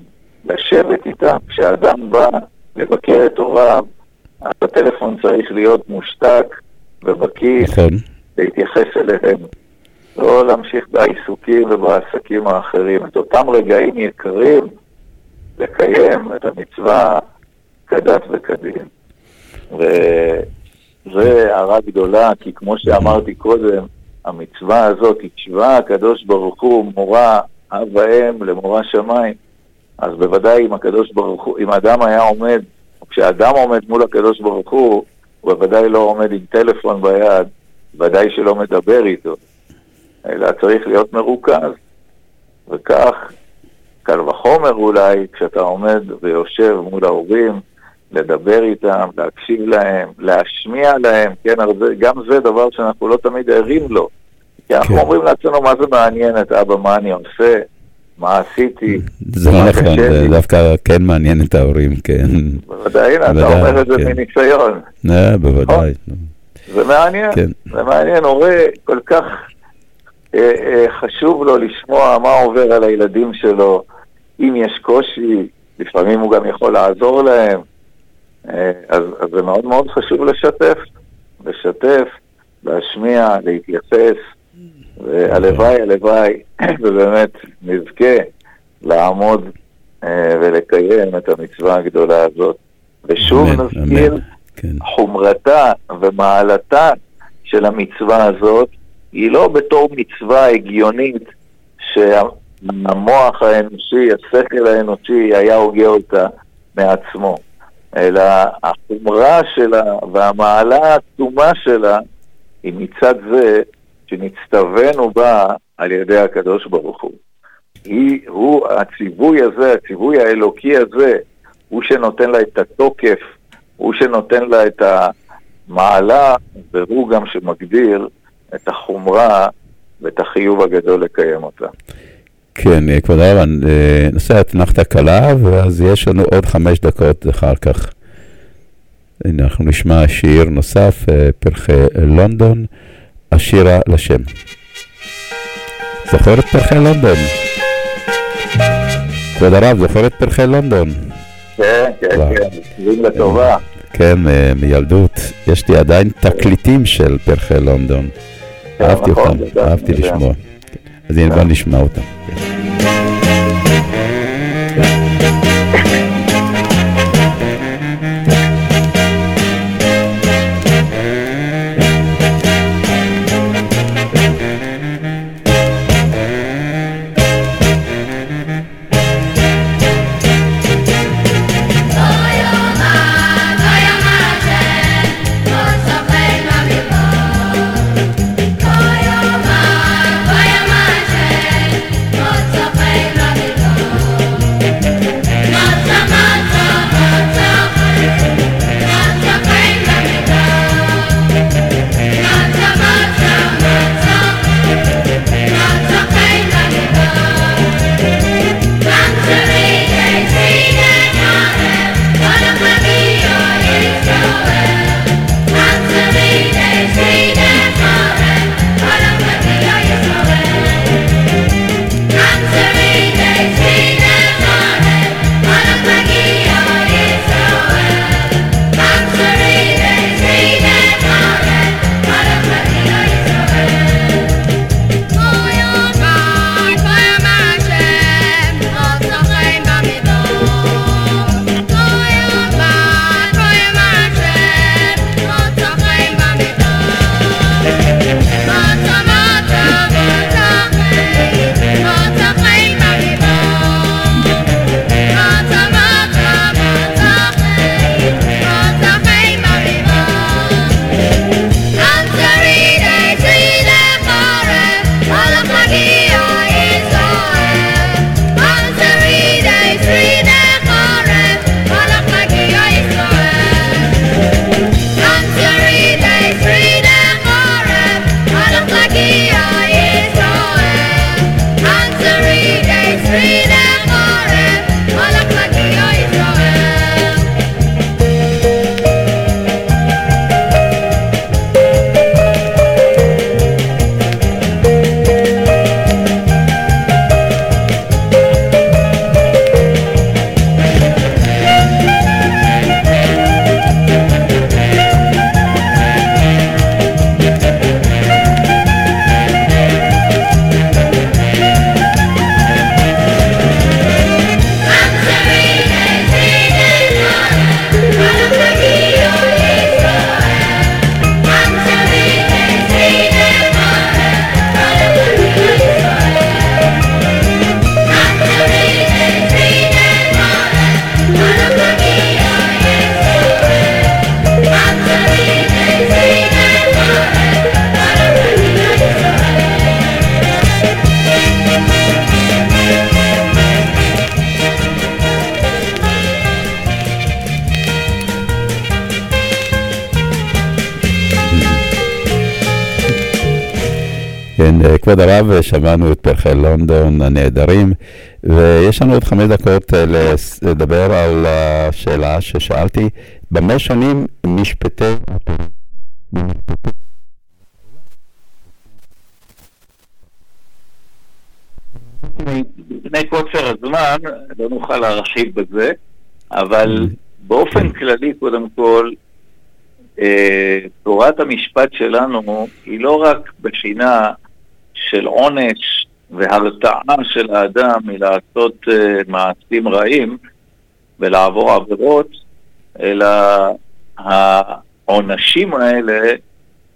[SPEAKER 6] לשבת איתם. כשאדם בא לבקר את הוריו, הטלפון צריך להיות מושתק ובקיא,
[SPEAKER 4] נכון.
[SPEAKER 6] להתייחס אליהם. לא להמשיך בעיסוקים ובעסקים האחרים. את אותם רגעים יקרים, לקיים את המצווה כדת וכדין. וזה הערה גדולה, כי כמו שאמרתי קודם, המצווה הזאת השווה הקדוש ברוך הוא מורה אב ואם למורה שמיים. אז בוודאי אם הקדוש ברוך הוא, אם אדם היה עומד, כשאדם עומד מול הקדוש ברוך הוא, הוא בוודאי לא עומד עם טלפון ביד, ודאי שלא מדבר איתו, אלא צריך להיות מרוכז. וכך, קל וחומר אולי, כשאתה עומד ויושב מול ההורים, לדבר איתם, להקשיב להם, להשמיע להם, כן, גם זה דבר שאנחנו לא תמיד ערים לו. כי אנחנו
[SPEAKER 4] כן.
[SPEAKER 6] אומרים לעצמנו, מה זה מעניין את אבא, מה אני עושה, מה עשיתי,
[SPEAKER 4] זה
[SPEAKER 6] מה
[SPEAKER 4] לא נכון, זה. דווקא כן מעניין את ההורים, כן.
[SPEAKER 6] בוודאי, הנה, אתה אומר את זה
[SPEAKER 4] כן.
[SPEAKER 6] מניסיון.
[SPEAKER 4] בוודאי.
[SPEAKER 6] זה מעניין,
[SPEAKER 4] כן.
[SPEAKER 6] זה מעניין, הורה כל כך אה, אה, חשוב לו לשמוע מה עובר על הילדים שלו, אם יש קושי, לפעמים הוא גם יכול לעזור להם, אה, אז, אז זה מאוד מאוד חשוב לשתף, לשתף, להשמיע, להתייחס, והלוואי, הלוואי, ובאמת נזכה לעמוד אה, ולקיים את המצווה הגדולה הזאת. ושוב
[SPEAKER 4] אמן,
[SPEAKER 6] נזכיר
[SPEAKER 4] אמן. כן.
[SPEAKER 6] חומרתה ומעלתה של המצווה הזאת היא לא בתור מצווה הגיונית שהמוח האנושי, השכל האנושי היה הוגה אותה מעצמו, אלא החומרה שלה והמעלה העצומה שלה היא מצד זה שנצטווינו בה על ידי הקדוש ברוך הוא. היא, הוא, הציווי הזה, הציווי האלוקי הזה, הוא שנותן לה את התוקף, הוא שנותן לה את המעלה, והוא גם שמגדיר את החומרה ואת החיוב הגדול לקיים אותה.
[SPEAKER 4] כן, אה, כבוד הרב, אה, נעשה אתנחתא קלה, ואז יש לנו עוד חמש דקות אחר כך. אנחנו נשמע שיר נוסף, אה, פרחי לונדון, השירה לשם. זוכר את פרחי לונדון? כבוד הרב, זוכר את פרחי לונדון?
[SPEAKER 6] כן, כן. כן, ציונים לטובה.
[SPEAKER 4] כן, אה, מילדות. יש לי עדיין תקליטים של פרחי לונדון.
[SPEAKER 6] כן,
[SPEAKER 4] אהבתי
[SPEAKER 6] נכון,
[SPEAKER 4] אותם, אהבתי. לשמוע. כן. אז הנה, בוא נשמע אותם. כבוד הרב, שמענו את פרחי לונדון הנהדרים, ויש לנו עוד חמש דקות אה, לדבר על השאלה ששאלתי, במה שונים משפטי...
[SPEAKER 6] מפני קוצר הזמן לא נוכל להרחיב בזה, אבל באופן כללי, קודם כל, אה, תורת המשפט שלנו היא לא רק בחינה של עונש והרתעה של האדם מלעשות אה, מעשים רעים ולעבור עבירות, אלא העונשים האלה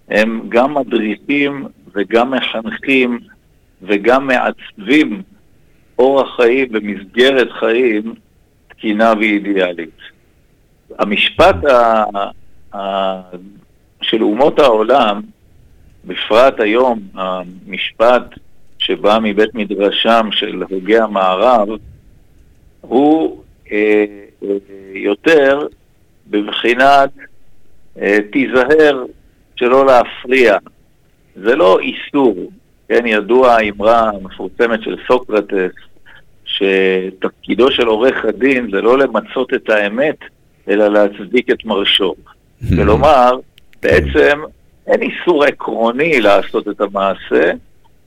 [SPEAKER 6] הם גם מדריכים וגם מחנכים וגם מעצבים אורח חיים ומסגרת חיים תקינה ואידיאלית. המשפט ה... ה... של אומות העולם, בפרט היום המשפט שבא מבית מדרשם של הוגי המערב, הוא אה, אה, יותר בבחינת אה, תיזהר שלא להפריע. זה לא איסור, כן, ידוע האמרה המפורסמת של סוקרטס, שתפקידו של עורך הדין זה לא למצות את האמת, אלא להצדיק את מרשו. כלומר, בעצם אין איסור עקרוני לעשות את המעשה,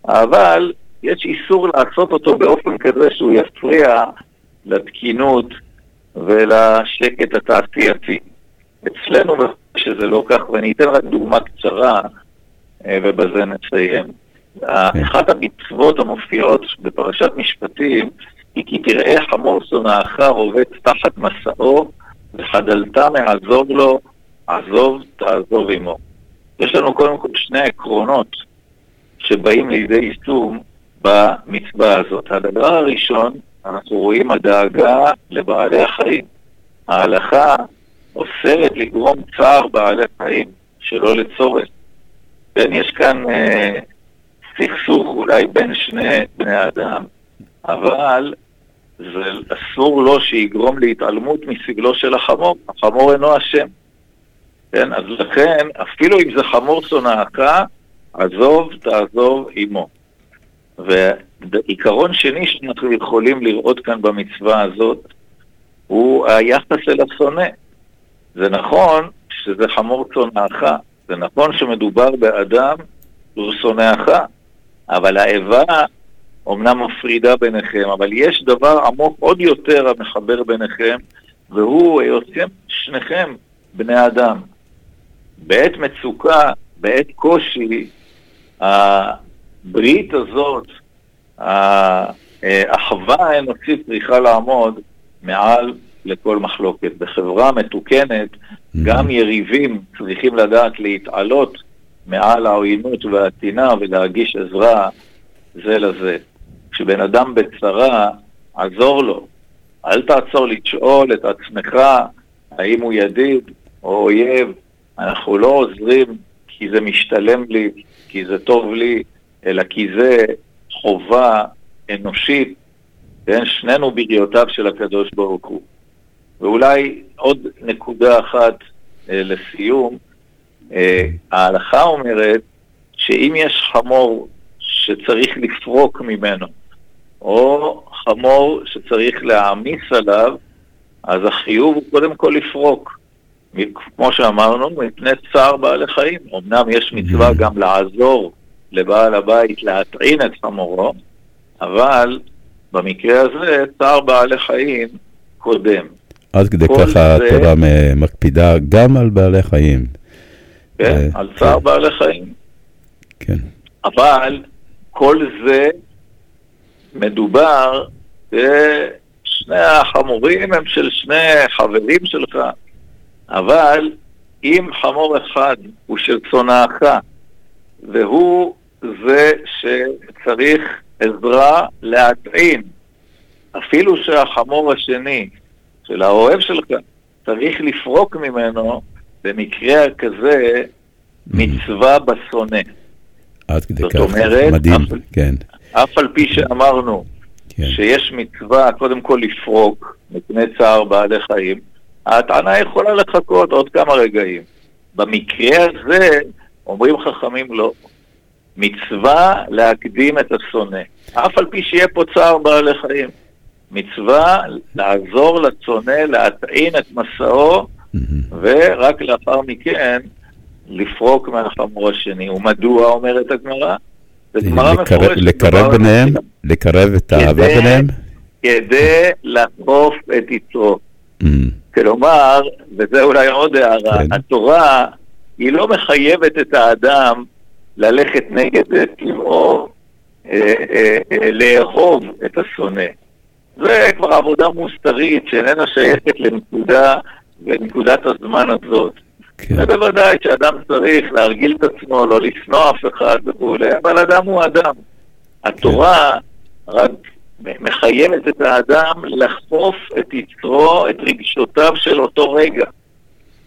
[SPEAKER 6] אבל יש איסור לעשות אותו באופן כזה שהוא יפריע לתקינות ולשקט התעשייתי. אצלנו שזה לא כך, ואני אתן רק דוגמה קצרה, אה, ובזה נסיים. אחת המצוות המופיעות בפרשת משפטים היא כי תראה חמור שונאך רובץ תחת מסעו וחדלת מעזוב לו, עזוב תעזוב עמו. יש לנו קודם כל שני עקרונות שבאים לידי יישום במצווה הזאת. הדבר הראשון, אנחנו רואים הדאגה לבעלי החיים. ההלכה אוסרת לגרום צער בעלי חיים, שלא לצורך. כן, יש כאן אה, סכסוך אולי בין שני בני אדם, אבל זה אסור לו שיגרום להתעלמות מסגלו של החמור. החמור אינו אשם. כן, אז לכן, אפילו אם זה חמור שונאך, עזוב תעזוב עמו. ועיקרון שני שאנחנו יכולים לראות כאן במצווה הזאת, הוא היחס אל השונא. זה נכון שזה חמור שונאך, זה נכון שמדובר באדם שהוא שונאך, אבל האיבה אומנם מפרידה ביניכם, אבל יש דבר עמוק עוד יותר המחבר ביניכם, והוא היותכם שניכם בני אדם. בעת מצוקה, בעת קושי, הברית הזאת, האחווה האנושית צריכה לעמוד מעל לכל מחלוקת. בחברה מתוקנת, גם יריבים צריכים לדעת להתעלות מעל העוינות והטינה ולהגיש עזרה זה לזה. כשבן אדם בצרה, עזור לו. אל תעצור לשאול את עצמך האם הוא ידיד או אויב. אנחנו לא עוזרים כי זה משתלם לי, כי זה טוב לי, אלא כי זה חובה אנושית, כן? שנינו בריאותיו של הקדוש ברוך הוא. ואולי עוד נקודה אחת אה, לסיום, אה, ההלכה אומרת שאם יש חמור שצריך לפרוק ממנו, או חמור שצריך להעמיס עליו, אז החיוב הוא קודם כל לפרוק. כמו שאמרנו, מפני צער בעלי חיים. אמנם יש מצווה גם לעזור לבעל הבית להטעין את חמורו, אבל במקרה הזה צער בעלי חיים קודם.
[SPEAKER 4] עד כדי ככה
[SPEAKER 6] זה-
[SPEAKER 4] התורה מקפידה גם על בעלי חיים.
[SPEAKER 6] כן,
[SPEAKER 4] אה,
[SPEAKER 6] על צער
[SPEAKER 4] כן.
[SPEAKER 6] בעלי חיים.
[SPEAKER 4] כן.
[SPEAKER 6] אבל כל זה מדובר, אה, שני החמורים הם של שני חברים שלך, אבל אם חמור אחד הוא של צונאך, והוא זה שצריך עזרה להטעין, אפילו שהחמור השני של האוהב שלך צריך לפרוק ממנו, במקרה כזה מצווה בשונא.
[SPEAKER 4] עד כדי ככה.
[SPEAKER 6] אומרת,
[SPEAKER 4] מדהים,
[SPEAKER 6] אף-
[SPEAKER 4] כן.
[SPEAKER 6] אף על פי שאמרנו
[SPEAKER 4] כן.
[SPEAKER 6] שיש מצווה קודם כל לפרוק מפני צער בעלי חיים, ההטענה יכולה לחכות עוד כמה רגעים. במקרה הזה אומרים חכמים לא. מצווה להקדים את השונא, אף על פי שיהיה פה צער בעלי חיים. מצווה לעזור לצונא להטעין את מסעו, ורק לאחר מכן לפרוק מהחמור השני. ומדוע אומרת הגמרא? זו גמרא
[SPEAKER 4] לקרב-
[SPEAKER 6] מפורשת.
[SPEAKER 4] לקרב
[SPEAKER 6] גמרא
[SPEAKER 4] ביניהם. לקרב את האהבה ביניהם.
[SPEAKER 6] כדי לחוף את יצרו.
[SPEAKER 4] Mm,
[SPEAKER 6] כלומר, וזה אולי עוד הערה,
[SPEAKER 4] כן.
[SPEAKER 6] התורה היא לא מחייבת את האדם ללכת נגד טבעו, אה, אה, אה, לאהוב את השונא. זה כבר עבודה מוסרית שאיננה שייכת לנקודה, לנקודת הזמן הזאת.
[SPEAKER 4] כן.
[SPEAKER 6] ובוודאי שאדם צריך להרגיל את עצמו, לא לשנוא אף אחד וכולי, אבל אדם הוא אדם. התורה רק מחייבת את האדם לחשוף את יצרו, את רגשותיו של אותו רגע,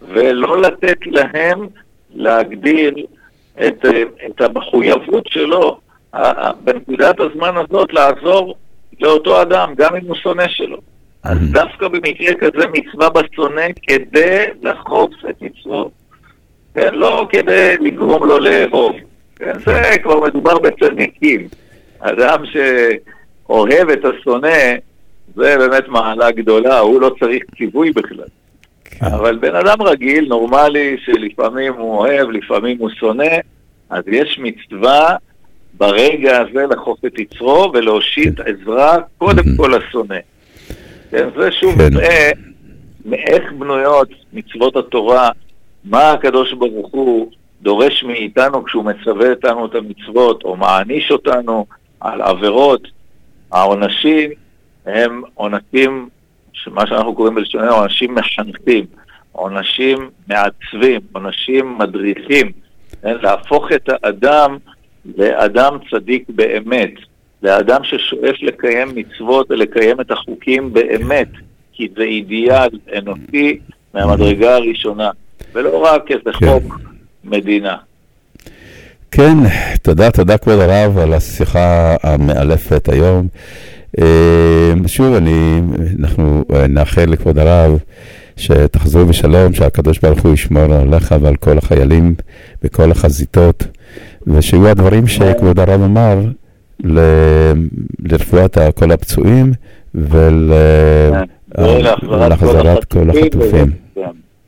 [SPEAKER 6] ולא לתת להם להגדיל את, את המחויבות שלו בנקודת הזמן הזאת לעזור לאותו אדם, גם אם הוא שונא שלו. אז דווקא במקרה כזה מצווה בשונא כדי לחוף את יצרו. כן, לא כדי לגרום לו לאהוב. כן, זה כבר מדובר בצדיקים. אדם שאוהב את השונא, זה באמת מעלה גדולה, הוא לא צריך ציווי בכלל.
[SPEAKER 4] כן.
[SPEAKER 6] אבל בן אדם רגיל, נורמלי, שלפעמים הוא אוהב, לפעמים הוא שונא, אז יש מצווה ברגע הזה לחוף את יצרו ולהושיט עזרה קודם כל לשונא. כן, זה שוב
[SPEAKER 4] כן.
[SPEAKER 6] מראה מאיך בנויות מצוות התורה, מה הקדוש ברוך הוא דורש מאיתנו כשהוא מצווה אותנו את המצוות, או מעניש אותנו על עבירות. העונשים הם עונשים, מה שאנחנו קוראים בלשוננו עונשים מחנכים, עונשים מעצבים, עונשים מדריכים, כן? להפוך את האדם לאדם צדיק באמת, לאדם ששואף לקיים מצוות ולקיים את החוקים באמת, כי זה אידיאל אנושי מהמדרגה הראשונה, ולא רק איזה
[SPEAKER 4] כן.
[SPEAKER 6] חוק מדינה.
[SPEAKER 4] כן, תודה, תודה כבוד הרב על השיחה המאלפת היום. אה, שוב, אני, אנחנו אה, נאחל לכבוד הרב שתחזרו בשלום, שהקדוש ברוך הוא ישמור עליך ועל כל החיילים בכל החזיתות, ושיהיו הדברים שכבוד הרב אמר ל- לרפואת כל הפצועים ול- ולהחזרת כל החטופים.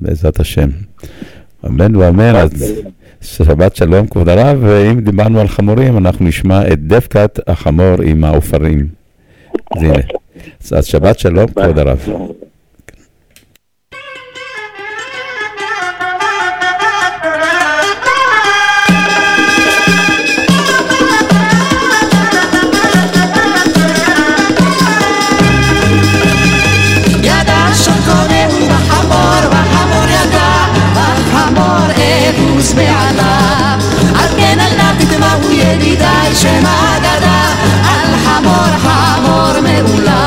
[SPEAKER 4] בעזרת השם. אמן ואמן. שבת שלום כבוד הרב, ואם דיברנו על חמורים, אנחנו נשמע את דווקת החמור עם העופרים. אז הנה. אז שבת שלום כבוד הרב.
[SPEAKER 8] شماددا الحمور حمور مبلا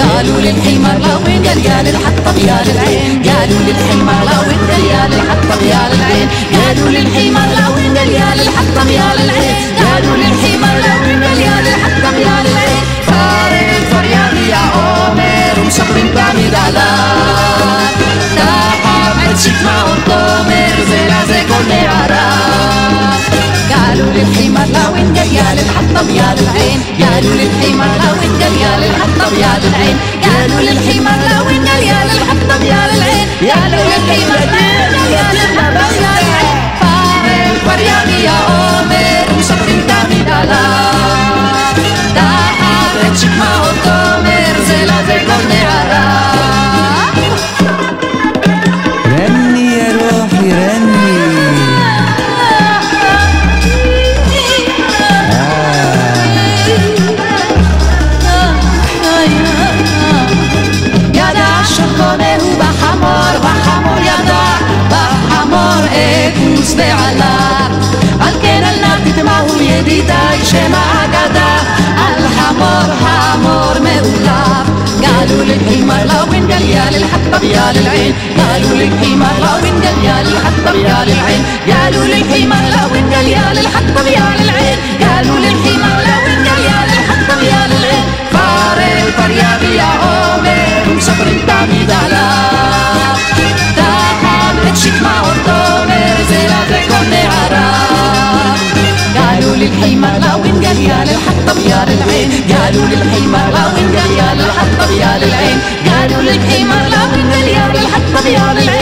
[SPEAKER 8] قالوا للحمار لو انقل قال الحطب يا للعين. قالوا للحمار لو انقل يا للحطب يا للعين. قالوا للحمار لو قال يا للحطب يا للعين. قالوا للحمار لو قال يا للحطب يا للعين. فارق الفريان يا عمر ومشغل بامي دالا تحمل شيك معهم طمر زي لازي كل عراق قالوا للحمار لا قال يا للحطب يا للعين. قالوا للحمار لا قال يا للحطب يا للعين. قالوا للحمار لا قال يا للحطب يا للعين. قالوا للحمار لا وين جاية للحطب يا للعين. فارق ورياني يا عمر مشطر انت من دلال ده حاطط شكمه قالوا للحمار لو وين قال يا للحطب يا للعين؟ قالوا للحمار لو وين قال يا للحطب يا للعين؟ قالوا للحمار لو وين قال يا للحطب يا للعين؟ قالوا للحمار لو وين قال يا للحطب يا للعين؟ فارق فريابي يا عمر ومسافر انت عميد قالوا للحمار لا وين يا للحطب يا للعين. قالوا للحمار
[SPEAKER 4] لا وين يا للحطب يا للعين.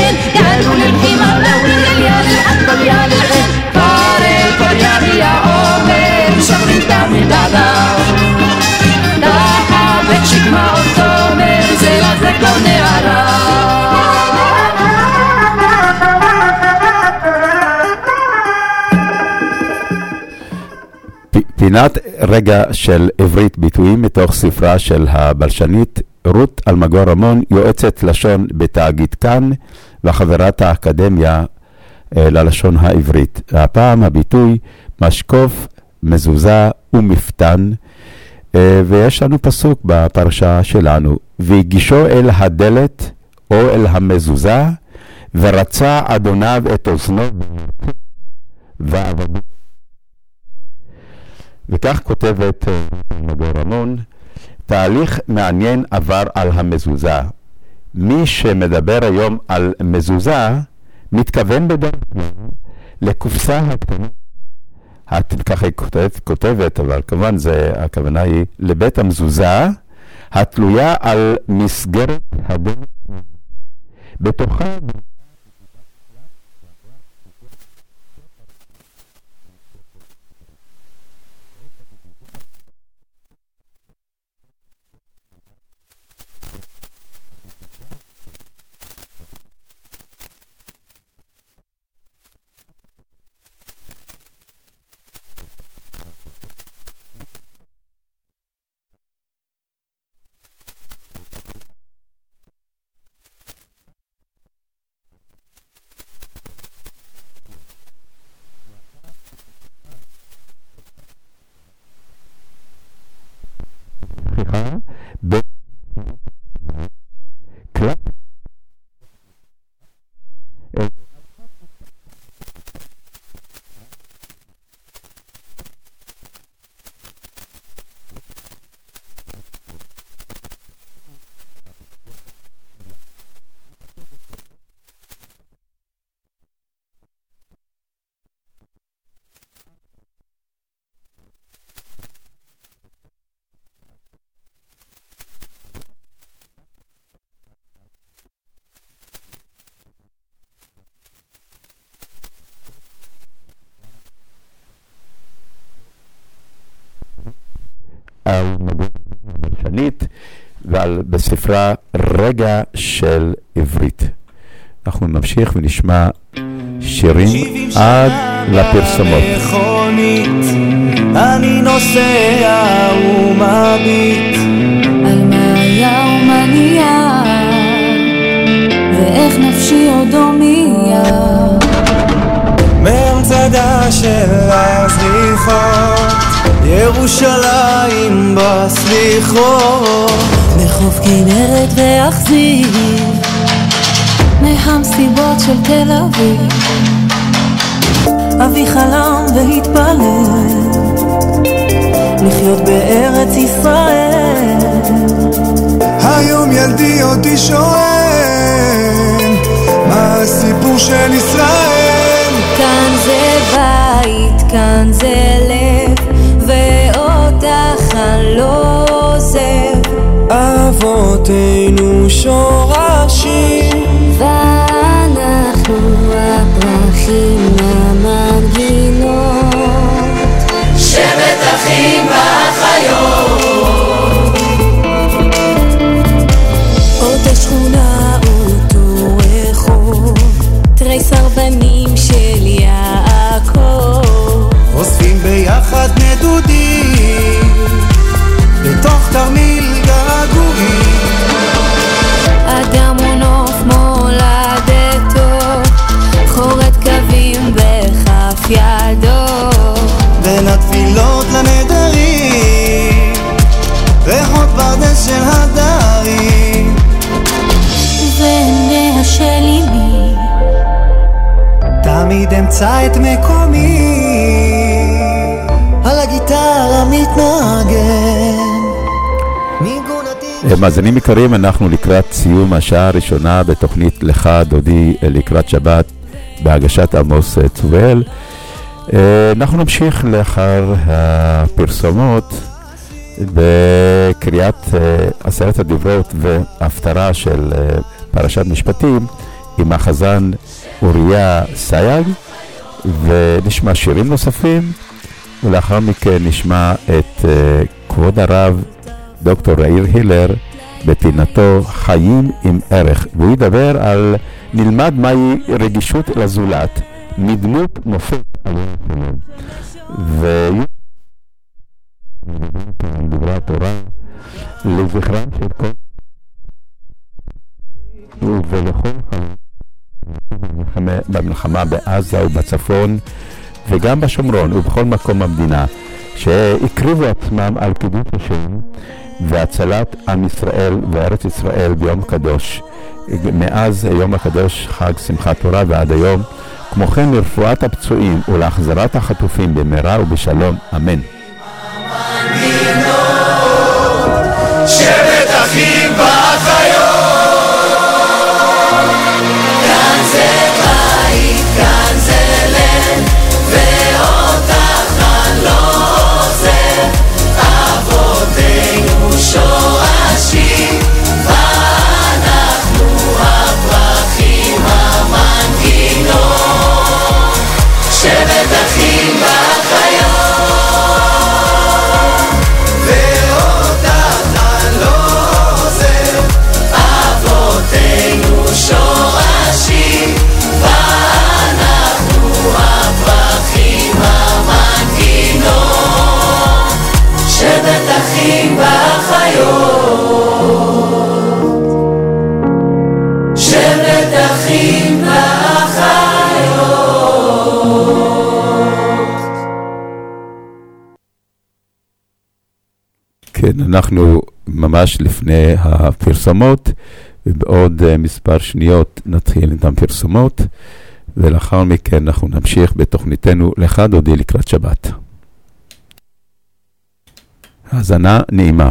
[SPEAKER 4] רגע של עברית ביטויים מתוך ספרה של הבלשנית רות אלמגור רמון, יועצת לשון בתאגיד כאן וחברת האקדמיה אה, ללשון העברית. הפעם הביטוי משקוף, מזוזה ומפתן, אה, ויש לנו פסוק בפרשה שלנו, והגישו אל הדלת או אל המזוזה, ורצה אדוניו את אוזנו ועבדו. וכך כותבת אה, נגור רמון, תהליך מעניין עבר על המזוזה. מי שמדבר היום על מזוזה, מתכוון בדרך לקופסה הקטנה. את ככה היא כותבת, כותבת, אבל כמובן זה, הכוונה היא לבית המזוזה, התלויה על מסגרת הדלת. בתוכה סליחה, ב... קלף. אה, על מגן הבלשנית בספרה רגע של עברית. אנחנו נמשיך ונשמע שירים עד לפרסומות.
[SPEAKER 9] מכונית, אני נוסע ומביט.
[SPEAKER 3] על מה היה ומה נהיה, ואיך נפשי עוד הומייה.
[SPEAKER 9] מהמצדה של הסליחות, ירושלים בסליחות.
[SPEAKER 3] לחוף כנרת ואכזיב, מהמסיבות של תל אביב.
[SPEAKER 9] אבי חלם והתפלל לחיות בארץ ישראל.
[SPEAKER 10] היום ילדי אותי שואל מה הסיפור של ישראל
[SPEAKER 9] אבותינו שורשים,
[SPEAKER 3] ואנחנו הפרחים המנגינות. שבט אחים ואחיות. אותה שכונה, אותו רחוב, תרי סרבנים של יעקב.
[SPEAKER 9] אוספים ביחד נדודים, בתוך תרמיל
[SPEAKER 3] ידו.
[SPEAKER 9] בין התפילות לנדרים, ריחות ברדס של הדרים.
[SPEAKER 3] ועיניה של אמי,
[SPEAKER 9] תמיד אמצא את מקומי, על הגיטרה מתנגן.
[SPEAKER 4] אה, מאזינים יקרים, אנחנו לקראת סיום השעה הראשונה בתוכנית לך דודי אה, לקראת שבת בהגשת עמוס אה, צובל. אה, אנחנו נמשיך לאחר הפרסומות בקריאת אה, עשרת הדיברות והפטרה של אה, פרשת משפטים עם החזן אוריה סייג ונשמע שירים נוספים ולאחר מכן נשמע את כבוד הרב דוקטור יאיר הילר בפינתו חיים עם ערך, והוא ידבר על נלמד מהי רגישות לזולת מדמות מופת עבור השלום. ויהיו דברי התורה לזכרם של כל ולכל במלחמה בעזה ובצפון וגם בשומרון ובכל מקום במדינה שהקריבו עצמם על קידוש השם והצלת עם ישראל וארץ ישראל ביום קדוש. מאז היום הקדוש חג שמחת תורה ועד היום, כמו כן לרפואת הפצועים ולהחזרת החטופים במהרה ובשלום, אמן.
[SPEAKER 5] שבט אחים
[SPEAKER 4] אנחנו ממש לפני הפרסומות, ובעוד אה, מספר שניות נתחיל את הפרסומות, ולאחר מכן אנחנו נמשיך בתוכניתנו לך דודי לקראת שבת. האזנה נעימה.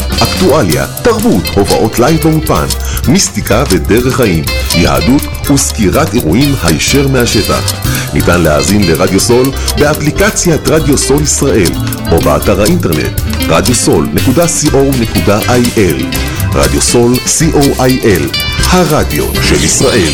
[SPEAKER 1] אקטואליה, תרבות, הופעות live באולפן, מיסטיקה ודרך חיים, יהדות וסקירת אירועים הישר מהשטח. ניתן להאזין לרדיו סול באפליקציית רדיו סול ישראל או באתר האינטרנט radiosol.co.il רדיו סול co.il הרדיו של ישראל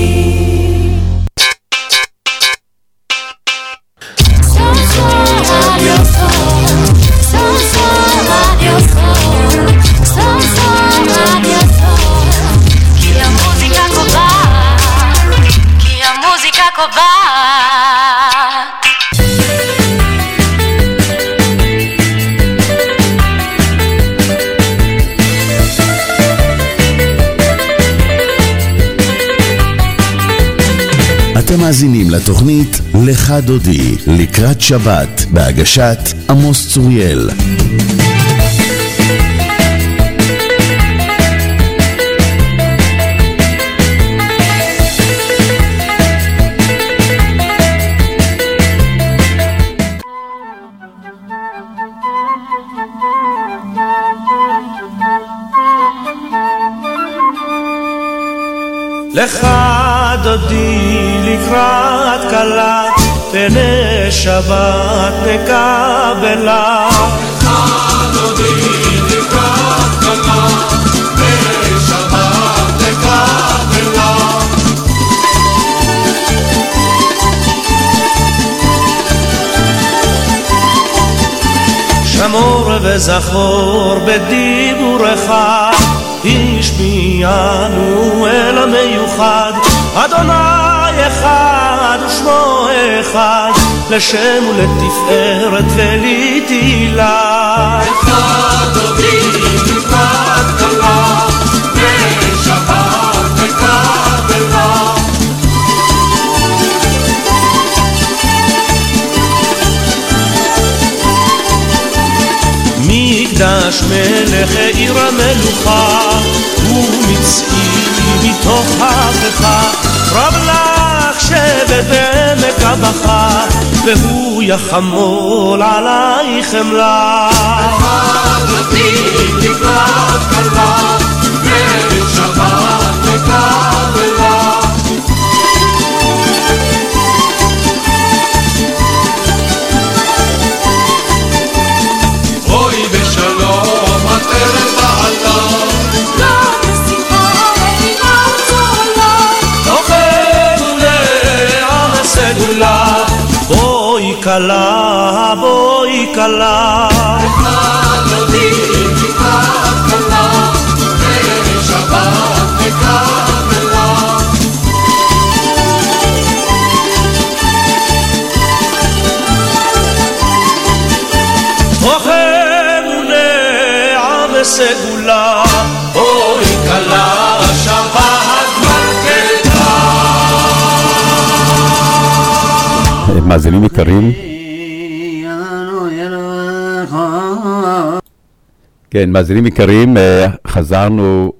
[SPEAKER 2] מאזינים לתוכנית לך דודי, לקראת שבת, בהגשת עמוס צוריאל.
[SPEAKER 5] לך דודי שבת נקבלה. לך דודי לקראת כלה, פני שבת נקבלה. שמור וזכור בדיבורך השמיענו אל המיוחד, אדוני אחד ושמו אחד, לשם ולתפארת ולתהילה. אחד כלה, ושבת וקבלה. מקדש מלך עיר המלוכה ומצעי מתוך הפכה רב לך שבט בעמק הבכה והוא יחמול עלייך חמלה. אהבתי לקראת כלה ושבת מקבלה אוי בואי כלה בואי כלה תאכלו
[SPEAKER 4] מאזינים יקרים, כן, מאזינים יקרים, אה, חזרנו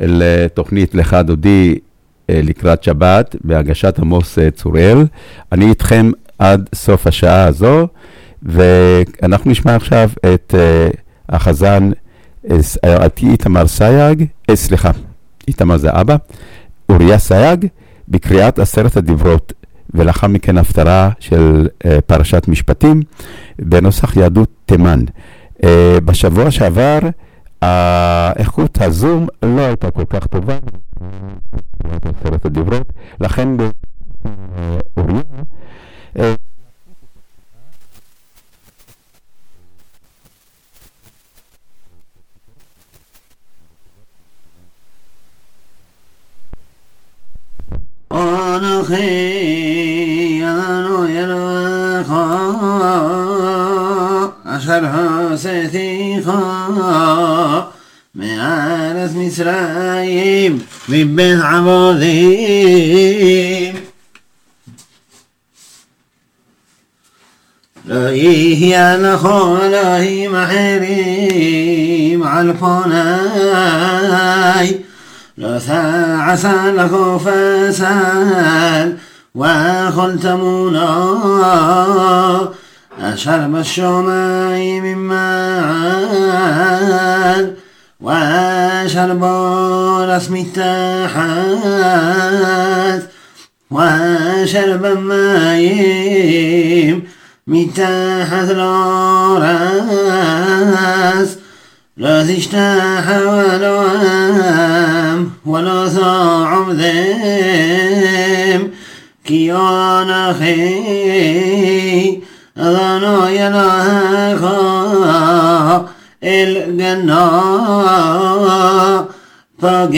[SPEAKER 4] לתוכנית לך דודי אה, לקראת שבת בהגשת עמוס אה, צוריאל. אני איתכם עד סוף השעה הזו, ואנחנו נשמע עכשיו את החזן איתמר סייג, סליחה, איתמר זה אבא, אוריה סייג, בקריאת עשרת הדיברות, ולאחר מכן הפטרה של אה, פרשת משפטים בנוסח יהדות תימן. אה, בשבוע שעבר, האיכות הזום לא הייתה כל כך טובה, לכן ב- אה, אוריה, אה,
[SPEAKER 11] אנוכי אנו אלוהיך אשר הוצאתיך מארץ מצרים מבית עבודים לא יהיה לך אלוהים אחרים על פניי לא תעשה לך פסל וכל תמונה אשר בשמיים ממעל ואשר בארץ מתחת ואשר لا تشتاح ولا أم ولا ثاع ذم. كيان خي أذانا يلاها الجنة فقد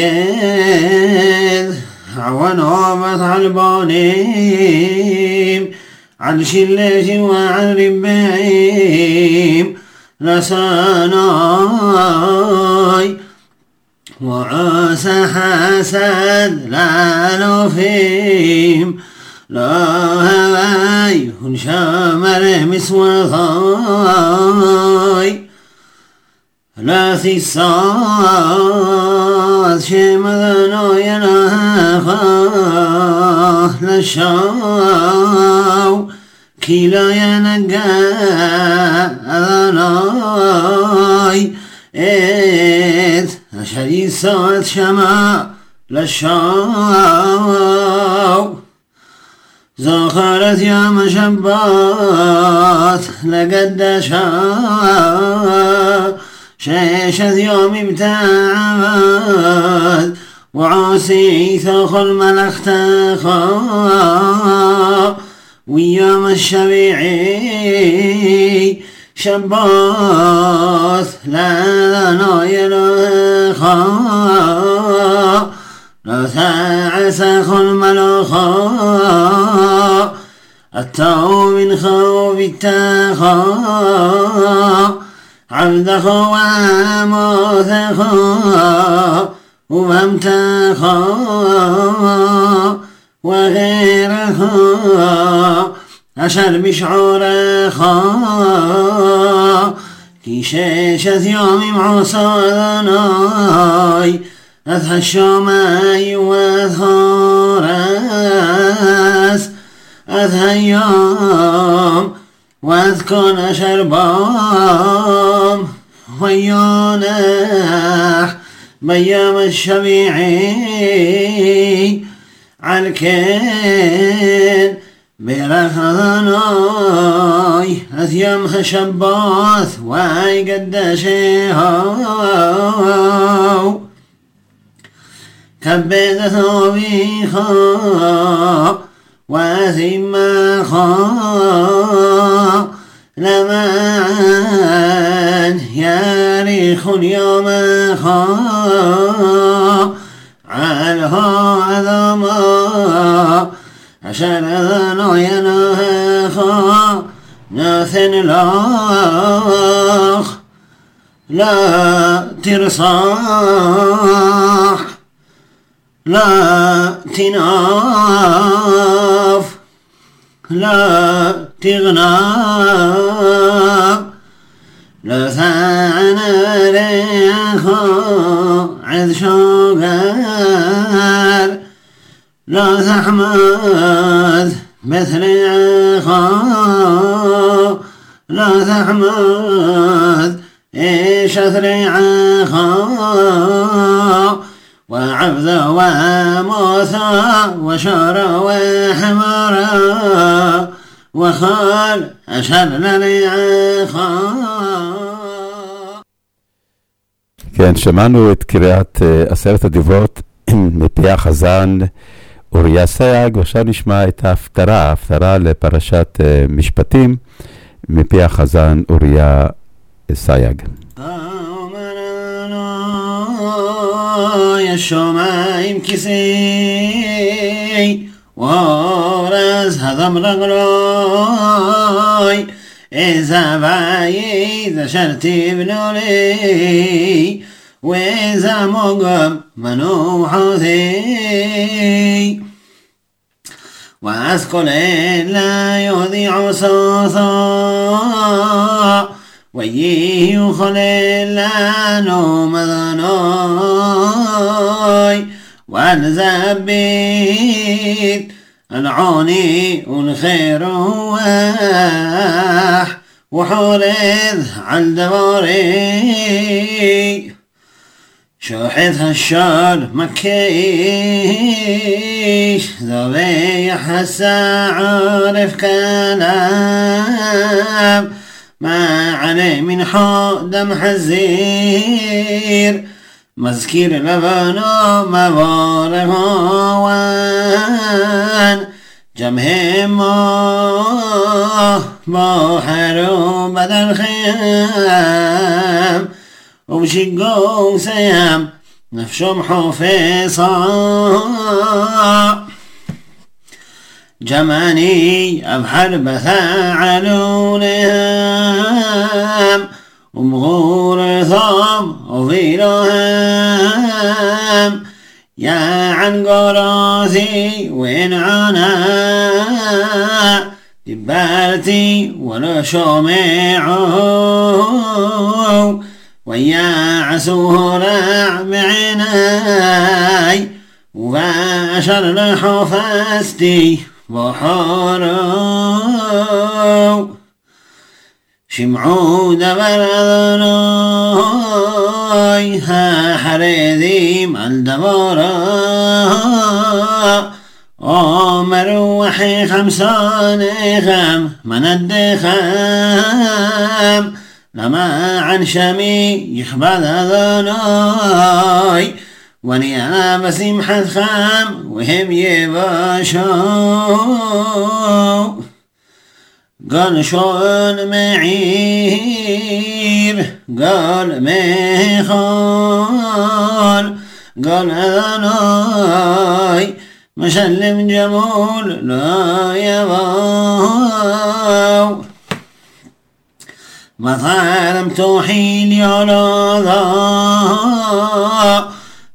[SPEAKER 11] عوانا مثل بانيم عن شلش وعن ربعيم لسناي وعوس حسد لا نفيم لا هواي شمر مسوغاي لا ثيصات شمدنا ينافا لشاو كيلا يا نجاي ات شری صوت شما لشاو زخرت يا مشبات لقد شاء شاشة يوم ابتعبت وعوسي ثخ الملخ تخاو ويوم الشبيعي شباس شباث لنا يلوخا رسع سخ الملوخا التو من خوف التخا عبد خو وموت خا وموثخا وفهمتخا وغيرها أشر بشعور كي شيشة يوم معصى أذناي أذهى الشماي وأذهارس أذهى اليوم وأذكر أشربام ويونح. بيام الشبيعي علكن برهاناي هذ يوم هشباث واي قدشي هاو كبد خا لما لمن ياريخ يوم خا. ذما عشان ذنو ينهخا ناثن لاخ لا ترصاح لا تناف لا تغنى. لا ثعنا ليخا عد شوقر لا تحمد مثل عخو لو زحمت إيش اثري عخو وعبد وموسى ושורו וחמורו וכל אשר לרעך
[SPEAKER 4] כן, שמענו את קריאת אה, עשרת הדיברות מפי החזן אוריה סייג, ועכשיו נשמע את ההפטרה, ההפטרה לפרשת אה, משפטים מפי החזן אוריה סייג.
[SPEAKER 11] השמיים כיסי, ואורז הדם רגלוי إذا بعي إذا شرتي بنوري وإذا مقم منو حوثي وأذكر لا يضيع صوصا ويه يخلل لانو مذنوي وانزبيت العوني والخير واح وحورد على دوري شوحد هالشار مكيش ذوبي حسا عارف كلام. ما عليه من حق دم حزير مذکیر لبانا مواره هاون جمع ما با هر و بدل خیم اوشی گوسیم نفشم حافظا جمعني أبحر بثاع علونم مرهم وظلهم يا عن قراثي وين عنا؟ دبالتي ولا شمعوا ويا عسول معيناي وباشر لحفاستي بحروا شمعون ها حريدي مالدبارا ومروحي خمسان خم من الدخم لما عن شمي يخبل وني ونيام حد خام وهم يباشو قال شلون معير؟ قال ميخال. قال أناي مسلم جمول لا يباو مطالم توحيل يا لا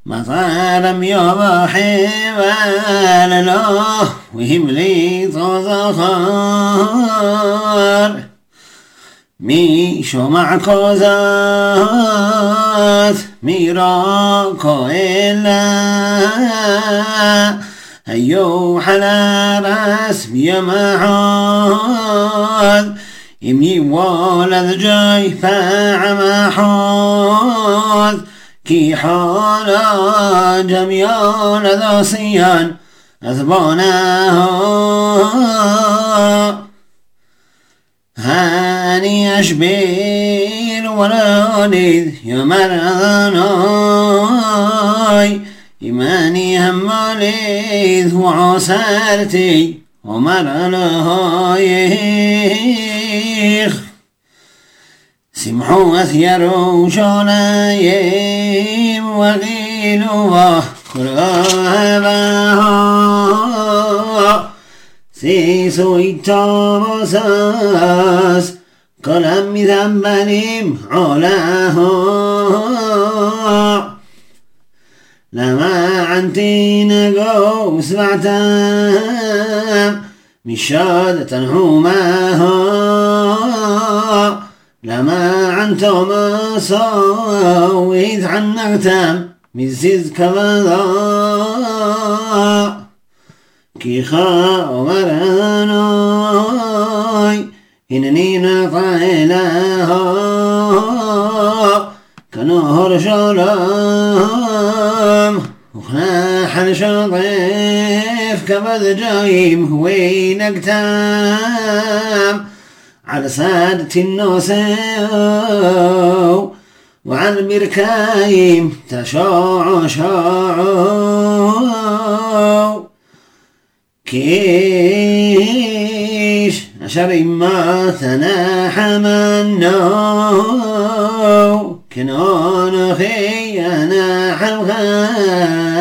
[SPEAKER 11] مطالم يا حيوان لا وهم لي تظهر مي شمع كوزات ميرا كويلا. هيو حلا رأس بيمعاد يمي ولد جاي فاعم حوذ کی حالا جمیان از آسیان از بانه ها هنیش بیر ولادید یا مرانای ایمانی همالید و عاصرتی و مرانای سمحوا أسيروا شولايم وغيلوا وخرابا سيسو التابساس كلام مزمبليم علاها لما عنتين جو سبعتام مشادة هما. لما عنت وما سويت عنقت من زيد كبدا كي خا أناي إنني نطعلها كنهر شلام وخنا شطيف كبد جايم وينك تام على سادة النوسو وعلى المركايم تشاع شاعو كيش أشر ما تناحى منو كنون خي أنا حمخام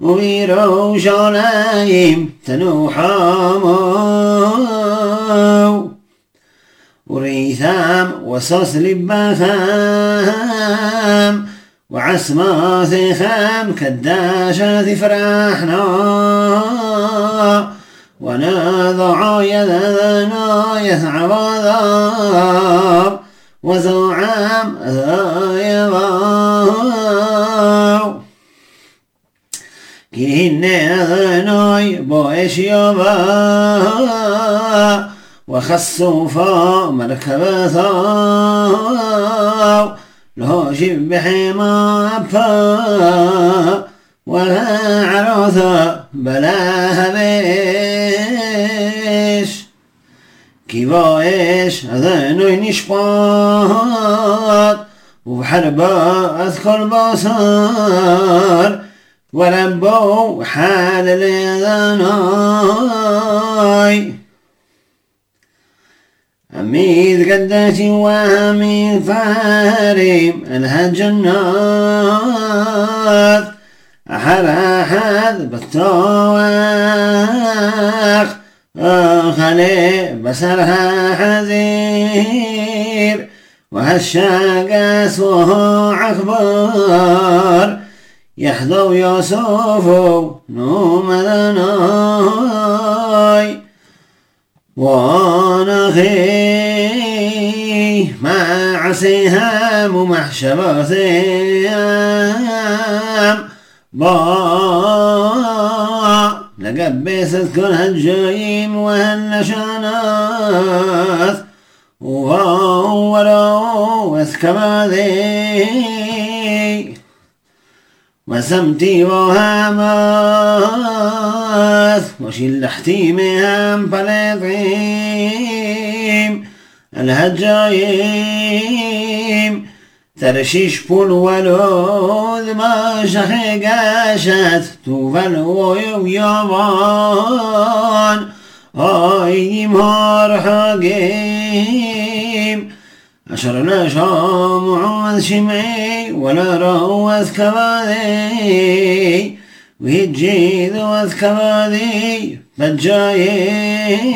[SPEAKER 11] وبيرو شلايم تنوحامو. وريثام وصصل باثام وعسما ثيخام كداشة فرحنا ونضع يذنا يثعب ذاب وزعام ذايضاو كهن أذناي بوئش يباو وخسوفا مركبتا لهوشم بحما أبا ولا عروثا بلا هبيش. كيفايش أذانو نشباط وبحربا أذكر بصار. ولبو حال الأذاناي عميد قداسي وهمي الهج انها الجنات حراحد بالطواخ خلي بسرها حزير وهشا قاسوه عكبر يحضو يوسف نوم ذناي ونخي مع سهام محشر سهام باء لقد بيست كل هالجريم وهالنشانات وغوروا اسكبا ذي وسمتي وهامات وشلحتي مهام بلطيم الهجايم ترشيش بول ولود ما شخي قاشت توفل ويوم يومان آي آه، حقيم. أشرنا شامع شمعي ولا رو أذكبادي وهجيد أذكبادي بجايم.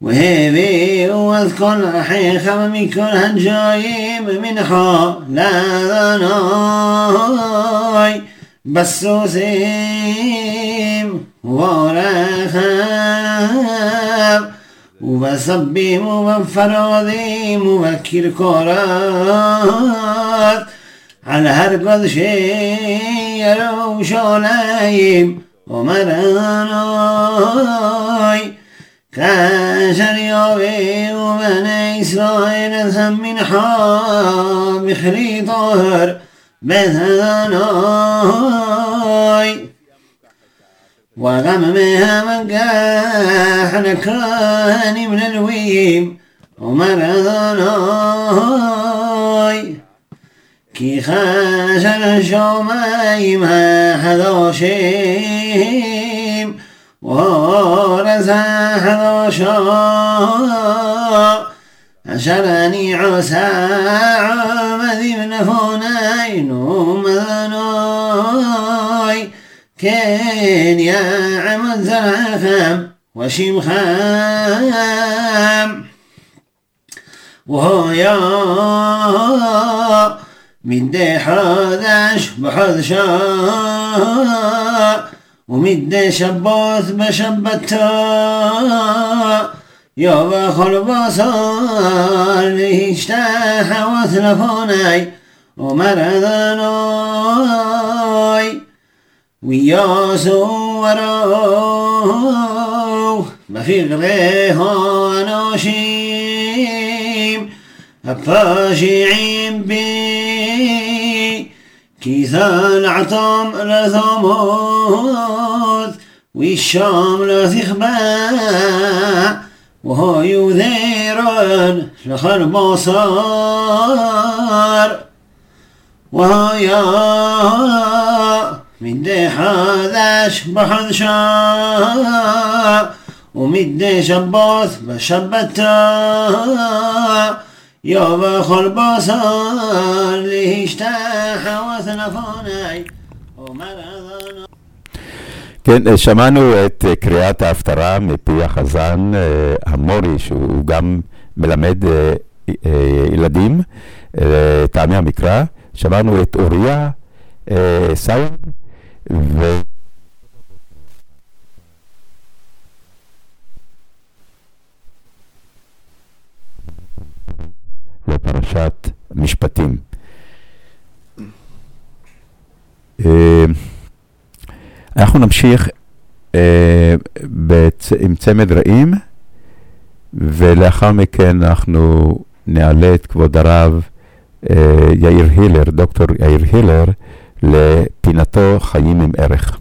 [SPEAKER 11] وهيبي واذكر أحي خم من كل هنجايم. من لا ذناي بسوسيم ورخاب وسبیح و فرادیم و وکیل کارد على هر قد شيء روش ومراناي. كاشر يابي وبني إسرائيل ثم من حام خريطار بثناي טוהר בית אדוני וגם מהמגח לכהנים ללווים אומר אדוני כי חשל השמיים החדשים ואורז החדשה אשר אני עושה עמדים كين يا عم الزرافام وشيم خام. وهو يا من دي حدش بحدشا ومن دي شبوث بشبتا يا بخل بصال لهشتا وثلفوني لفوناي ويا زورو ما في غيرها ناشيم. أفاجعين بي كيزا عطام لثمود ويشام لثخباء وهو يذير لخر مصار. وهو يا מדי חודש בחודשו, ומדי שבות בשבתו, יום וכל בוסון להשתחוות נפוני,
[SPEAKER 4] כן, אה, שמענו את אה, קריאת ההפטרה מפי החזן אה, המורי, שהוא גם מלמד ילדים טעמי המקרא. שמענו את אוריה סיים. ו... לפרשת משפטים. אה, אנחנו נמשיך אה. עם צמד רעים, ולאחר מכן אנחנו נעלה את כבוד הרב אה, יאיר הילר, דוקטור יאיר הילר, לפינתו חיים עם ערך.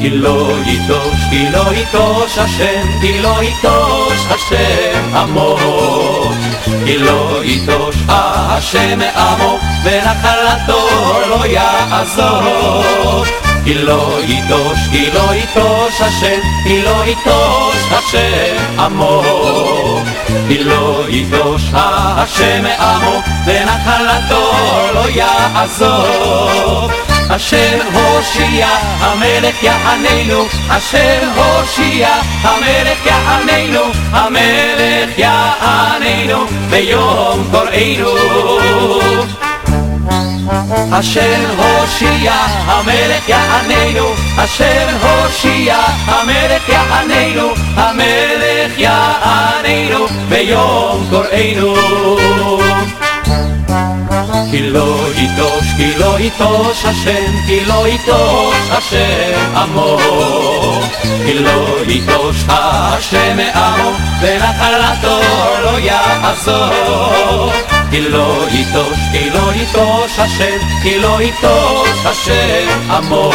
[SPEAKER 7] כי לא יטוש, כי לא יטוש השם, כי לא יטוש השם עמו. כי לא יטוש השם עמו, ונחלתו לא יעזוב. כי לא יטוש, כי לא יטוש השם, כי לא יטוש השם עמו. כי לא יטוש השם עמו, ונחלתו לא יעזוב. השם הושיע, המלך יעננו, השם הושיע, המלך יעננו, המלך יעננו, ביום קוראנו. השם הושיע, המלך יעננו, השם הושיע, המלך יעננו, המלך יעננו, ביום קוראנו. כי לא יטוש, כי לא יטוש השם, כי לא יטוש השם עמו. כי לא יטוש השם מעמו, ונחלתו לא יעזור. כי לא יטוש, כי לא יטוש השם, כי לא יטוש השם עמו.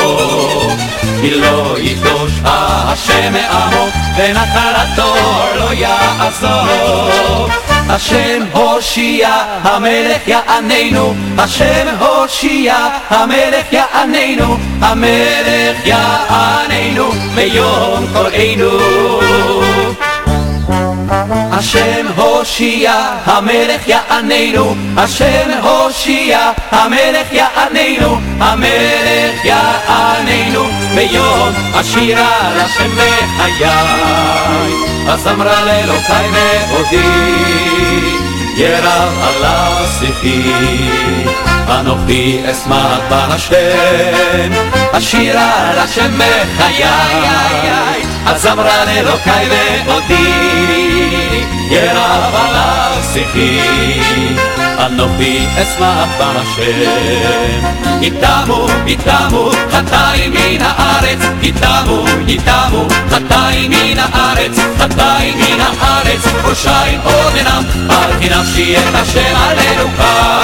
[SPEAKER 7] כי לא יטוש השם מעמו, ונחלתו לא יעזור. השם הושיע, המלך יעננו, השם הושיע, המלך יעננו, המלך יעננו, ביום קוראנו. השם הושיע, המלך יעננו, השם הושיע, המלך יעננו, המלך יעננו, ביום השירה לשם בחיי, הזמרה לאלוקיי ועודי, ירב על השיחי, אנוכי אשמח בהשם, השירה לשם בחיי, הזמרה לאלוקיי ועודי, ירב על השיחי, אנוכי אשמח בהשם. יתמו, יתמו, חטאים מן הארץ, יתמו, יתמו, חטאים מן הארץ, חטאים מן הארץ, ראשיים עודנם, ברכי נפשי את השם הללוכה.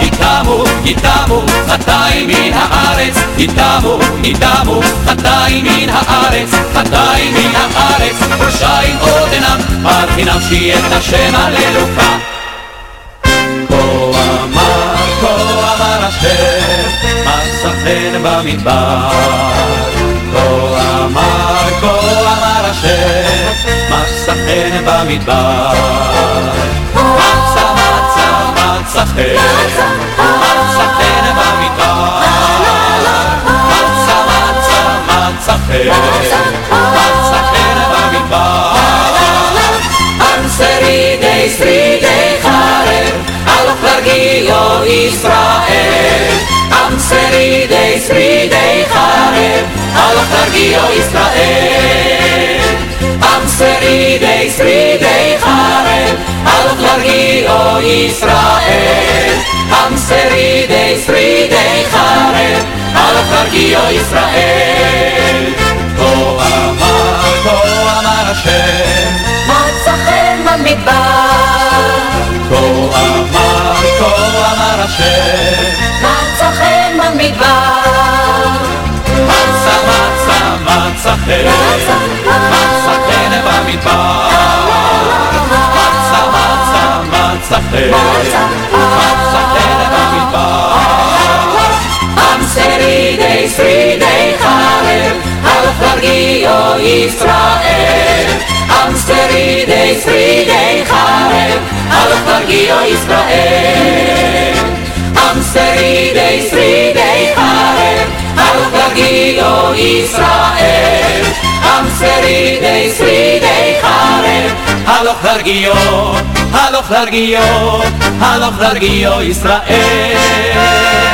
[SPEAKER 7] יתמו, יתמו, חטאים מן הארץ, יתמו, יתמו, חטאים מן הארץ, חטאים מן הארץ, ראשיים עודנם, ברכי נפשי את השם הללוכה. כה אמר, כה אמר השם, מסכן במדבר. כה אמר, כה אמר השם, מסכן במדבר. מצכן, מצכן במדבר. מצה, מצה, מצכן, מצכן במדבר. שרידי שרידי חרב, להרגיעו ישראל. עם שרידי שרידי חרב, הלוך להרגיעו ישראל. עם שרידי שרידי חרב, הלוך להרגיעו ישראל. עם שרידי שרידי חרב, הלוך להרגיעו ישראל. כה אמר, כה אמר השם,
[SPEAKER 5] מצאכם במדבר,
[SPEAKER 7] כה אמר, השם,
[SPEAKER 5] מצאכם במדבר.
[SPEAKER 7] מצה מצה מצכן, מצכן במדבר. מצה מצה מצכן, מצכן במדבר.
[SPEAKER 5] עם שרידי שרידי חרב, להרגיעו ישראל. עם שרידי חרב, הלוך להרגיעו ישראל. עם שרידי חרב, הלוך להרגיעו ישראל. עם שרידי חרב,
[SPEAKER 7] הלוך להרגיעו, הלוך להרגיעו, הלוך להרגיעו ישראל.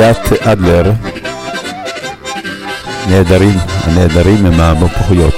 [SPEAKER 4] שלישיית אדלר, נהדרים, הנהדרים הם המפוחיות.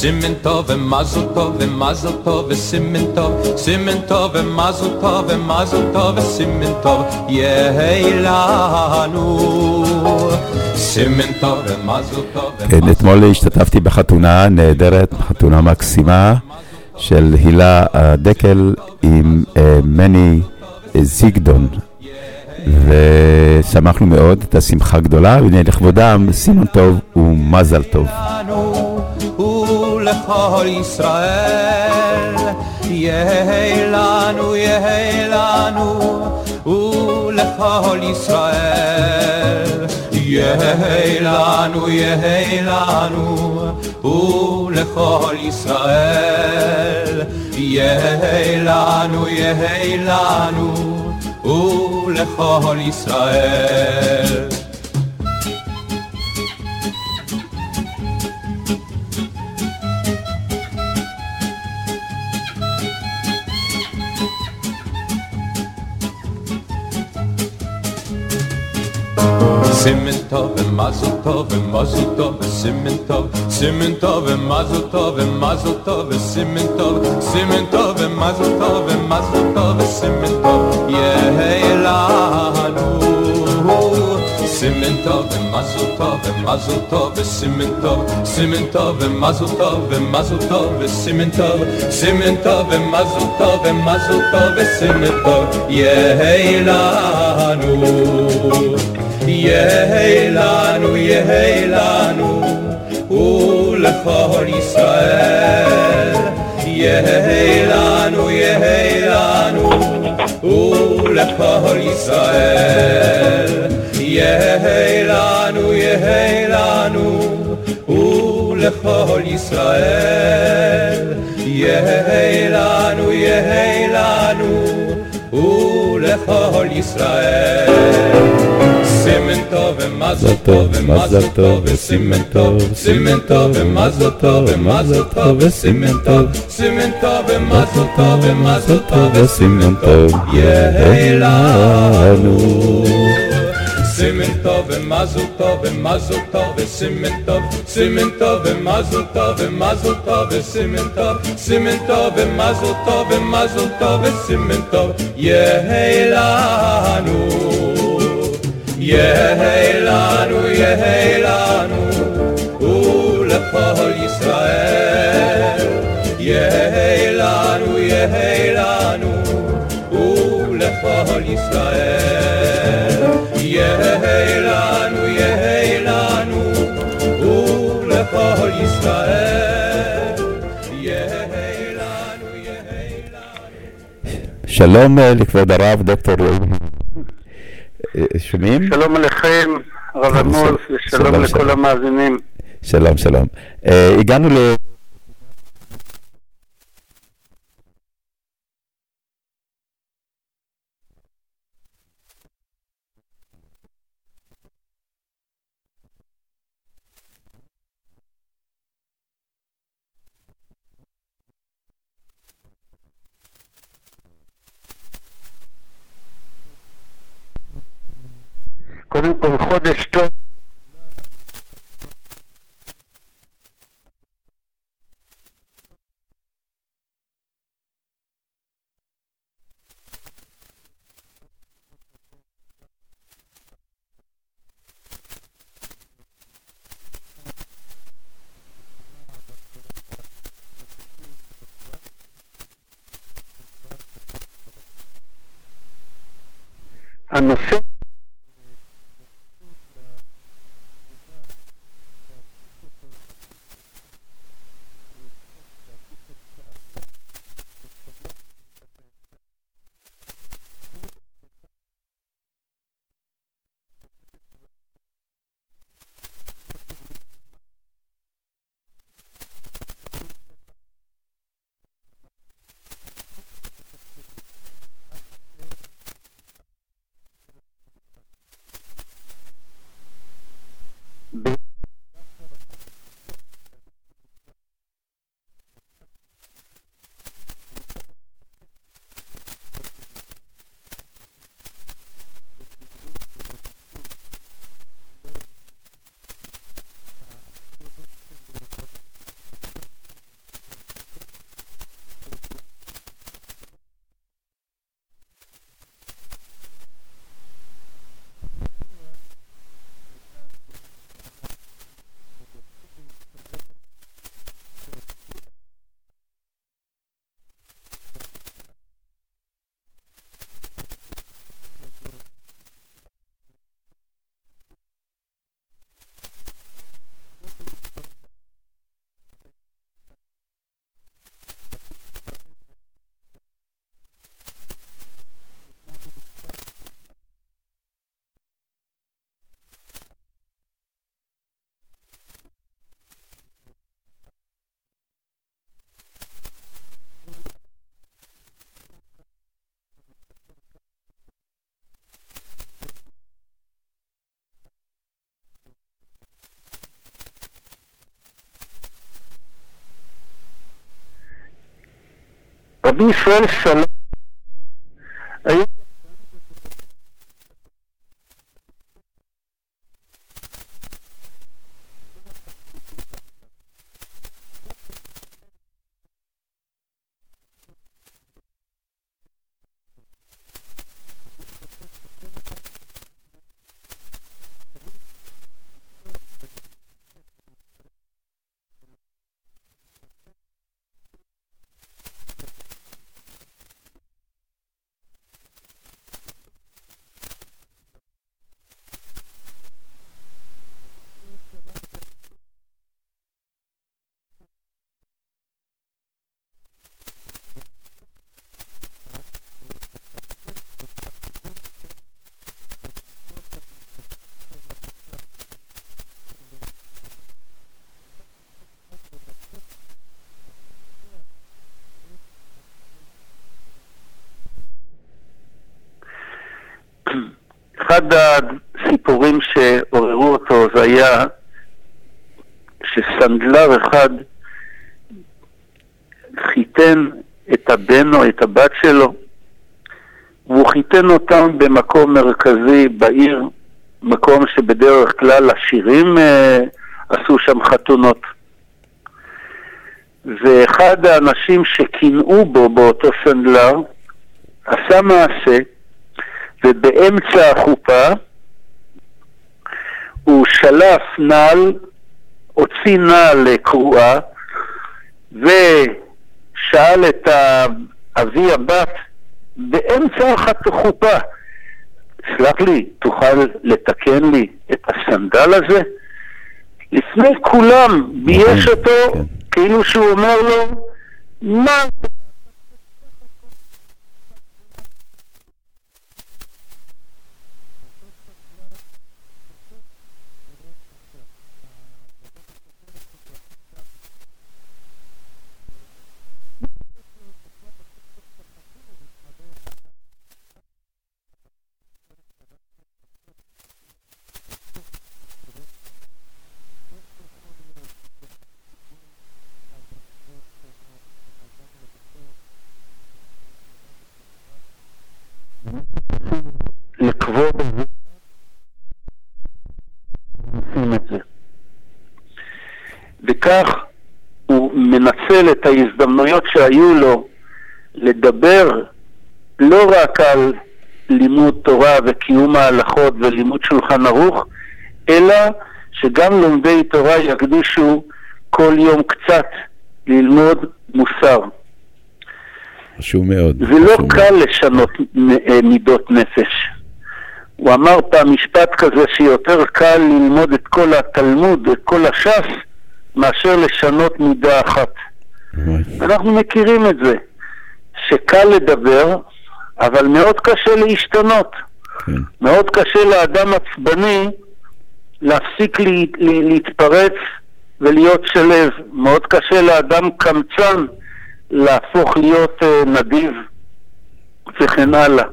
[SPEAKER 12] סימן טוב ומזל טוב ומזל טוב וסימן טוב סימן טוב ומזל טוב ומזל טוב וסימן טוב יהי לנו סימן טוב ומזל טוב
[SPEAKER 4] כן, אתמול השתתפתי בחתונה נהדרת, חתונה מקסימה של הילה דקל עם אה, מני זיגדון. ושמחנו מאוד, הייתה שמחה גדולה, ולכבודם סימון טוב ומזל טוב.
[SPEAKER 12] ולכל ישראל. יהי לנו יהי לנו ולכל ישראל. יהי לנו יהי לנו ולכל ישראל. יהי לנו יהי לנו ולכל ישראל סימן טוב ומזל טוב ומזל טוב וסימן טוב סימן טוב ומזל טוב ומזל טוב וסימן טוב סימן טוב ומזל טוב ומזל טוב וסימן טוב יהי לנו יהי לנו, יהי לנו, ולכל ישראל. יהי לנו, יהי לנו, ולכל ישראל. יהי לנו, יהי לנו, ולכל ישראל. יהי לנו, יהי לנו, ולכל ישראל. סימן טוב ומזל טוב ומזל טוב וסימן טוב סימן טוב ומזל טוב ומזל טוב וסימן טוב סימן טוב ומזל טוב ומזל טוב וסימן טוב יהי לנו יהי לנו יהי לנו, ולכל ישראל. יהי לנו, יהי לנו, ולכל ישראל. יהי לנו, יהי לנו, ולכל ישראל.
[SPEAKER 4] שלום לכבוד הרב דוקטור אה, שומעים?
[SPEAKER 13] שלום עליכם, הרב עמוס, ושלום לכל המאזינים.
[SPEAKER 4] שלום, שלום. אה, הגענו
[SPEAKER 13] רבי ישראל סלם היה אחד הסיפורים שעוררו אותו זה היה שסנדלר אחד חיתן את הבן או את הבת שלו והוא חיתן אותם במקום מרכזי בעיר, מקום שבדרך כלל עשירים אה, עשו שם חתונות. ואחד האנשים שקינאו בו באותו סנדלר עשה מעשה ובאמצע החופה הוא שלף נעל, הוציא נעל קרועה ושאל את אבי הבת באמצע החופה, סלח לי, תוכל לתקן לי את הסנדל הזה? לפני כולם בייש אותו כאילו שהוא אומר לו, מה לכבוד עושים את זה. וכך הוא מנצל את ההזדמנויות שהיו לו לדבר לא רק על לימוד תורה וקיום ההלכות ולימוד שולחן ערוך, אלא שגם לומדי תורה יקדישו כל יום קצת ללמוד מוסר.
[SPEAKER 4] חשוב מאוד.
[SPEAKER 13] זה לא קל לשנות אה, מידות נפש. הוא אמר פעם משפט כזה שיותר קל ללמוד את כל התלמוד, את כל הש"ס, מאשר לשנות מידה אחת. אנחנו מכירים את זה, שקל לדבר, אבל מאוד קשה להשתנות. מאוד קשה לאדם עצבני להפסיק לי, לי, להתפרץ ולהיות שלב. מאוד קשה לאדם קמצן להפוך להיות uh, נדיב וכן הלאה.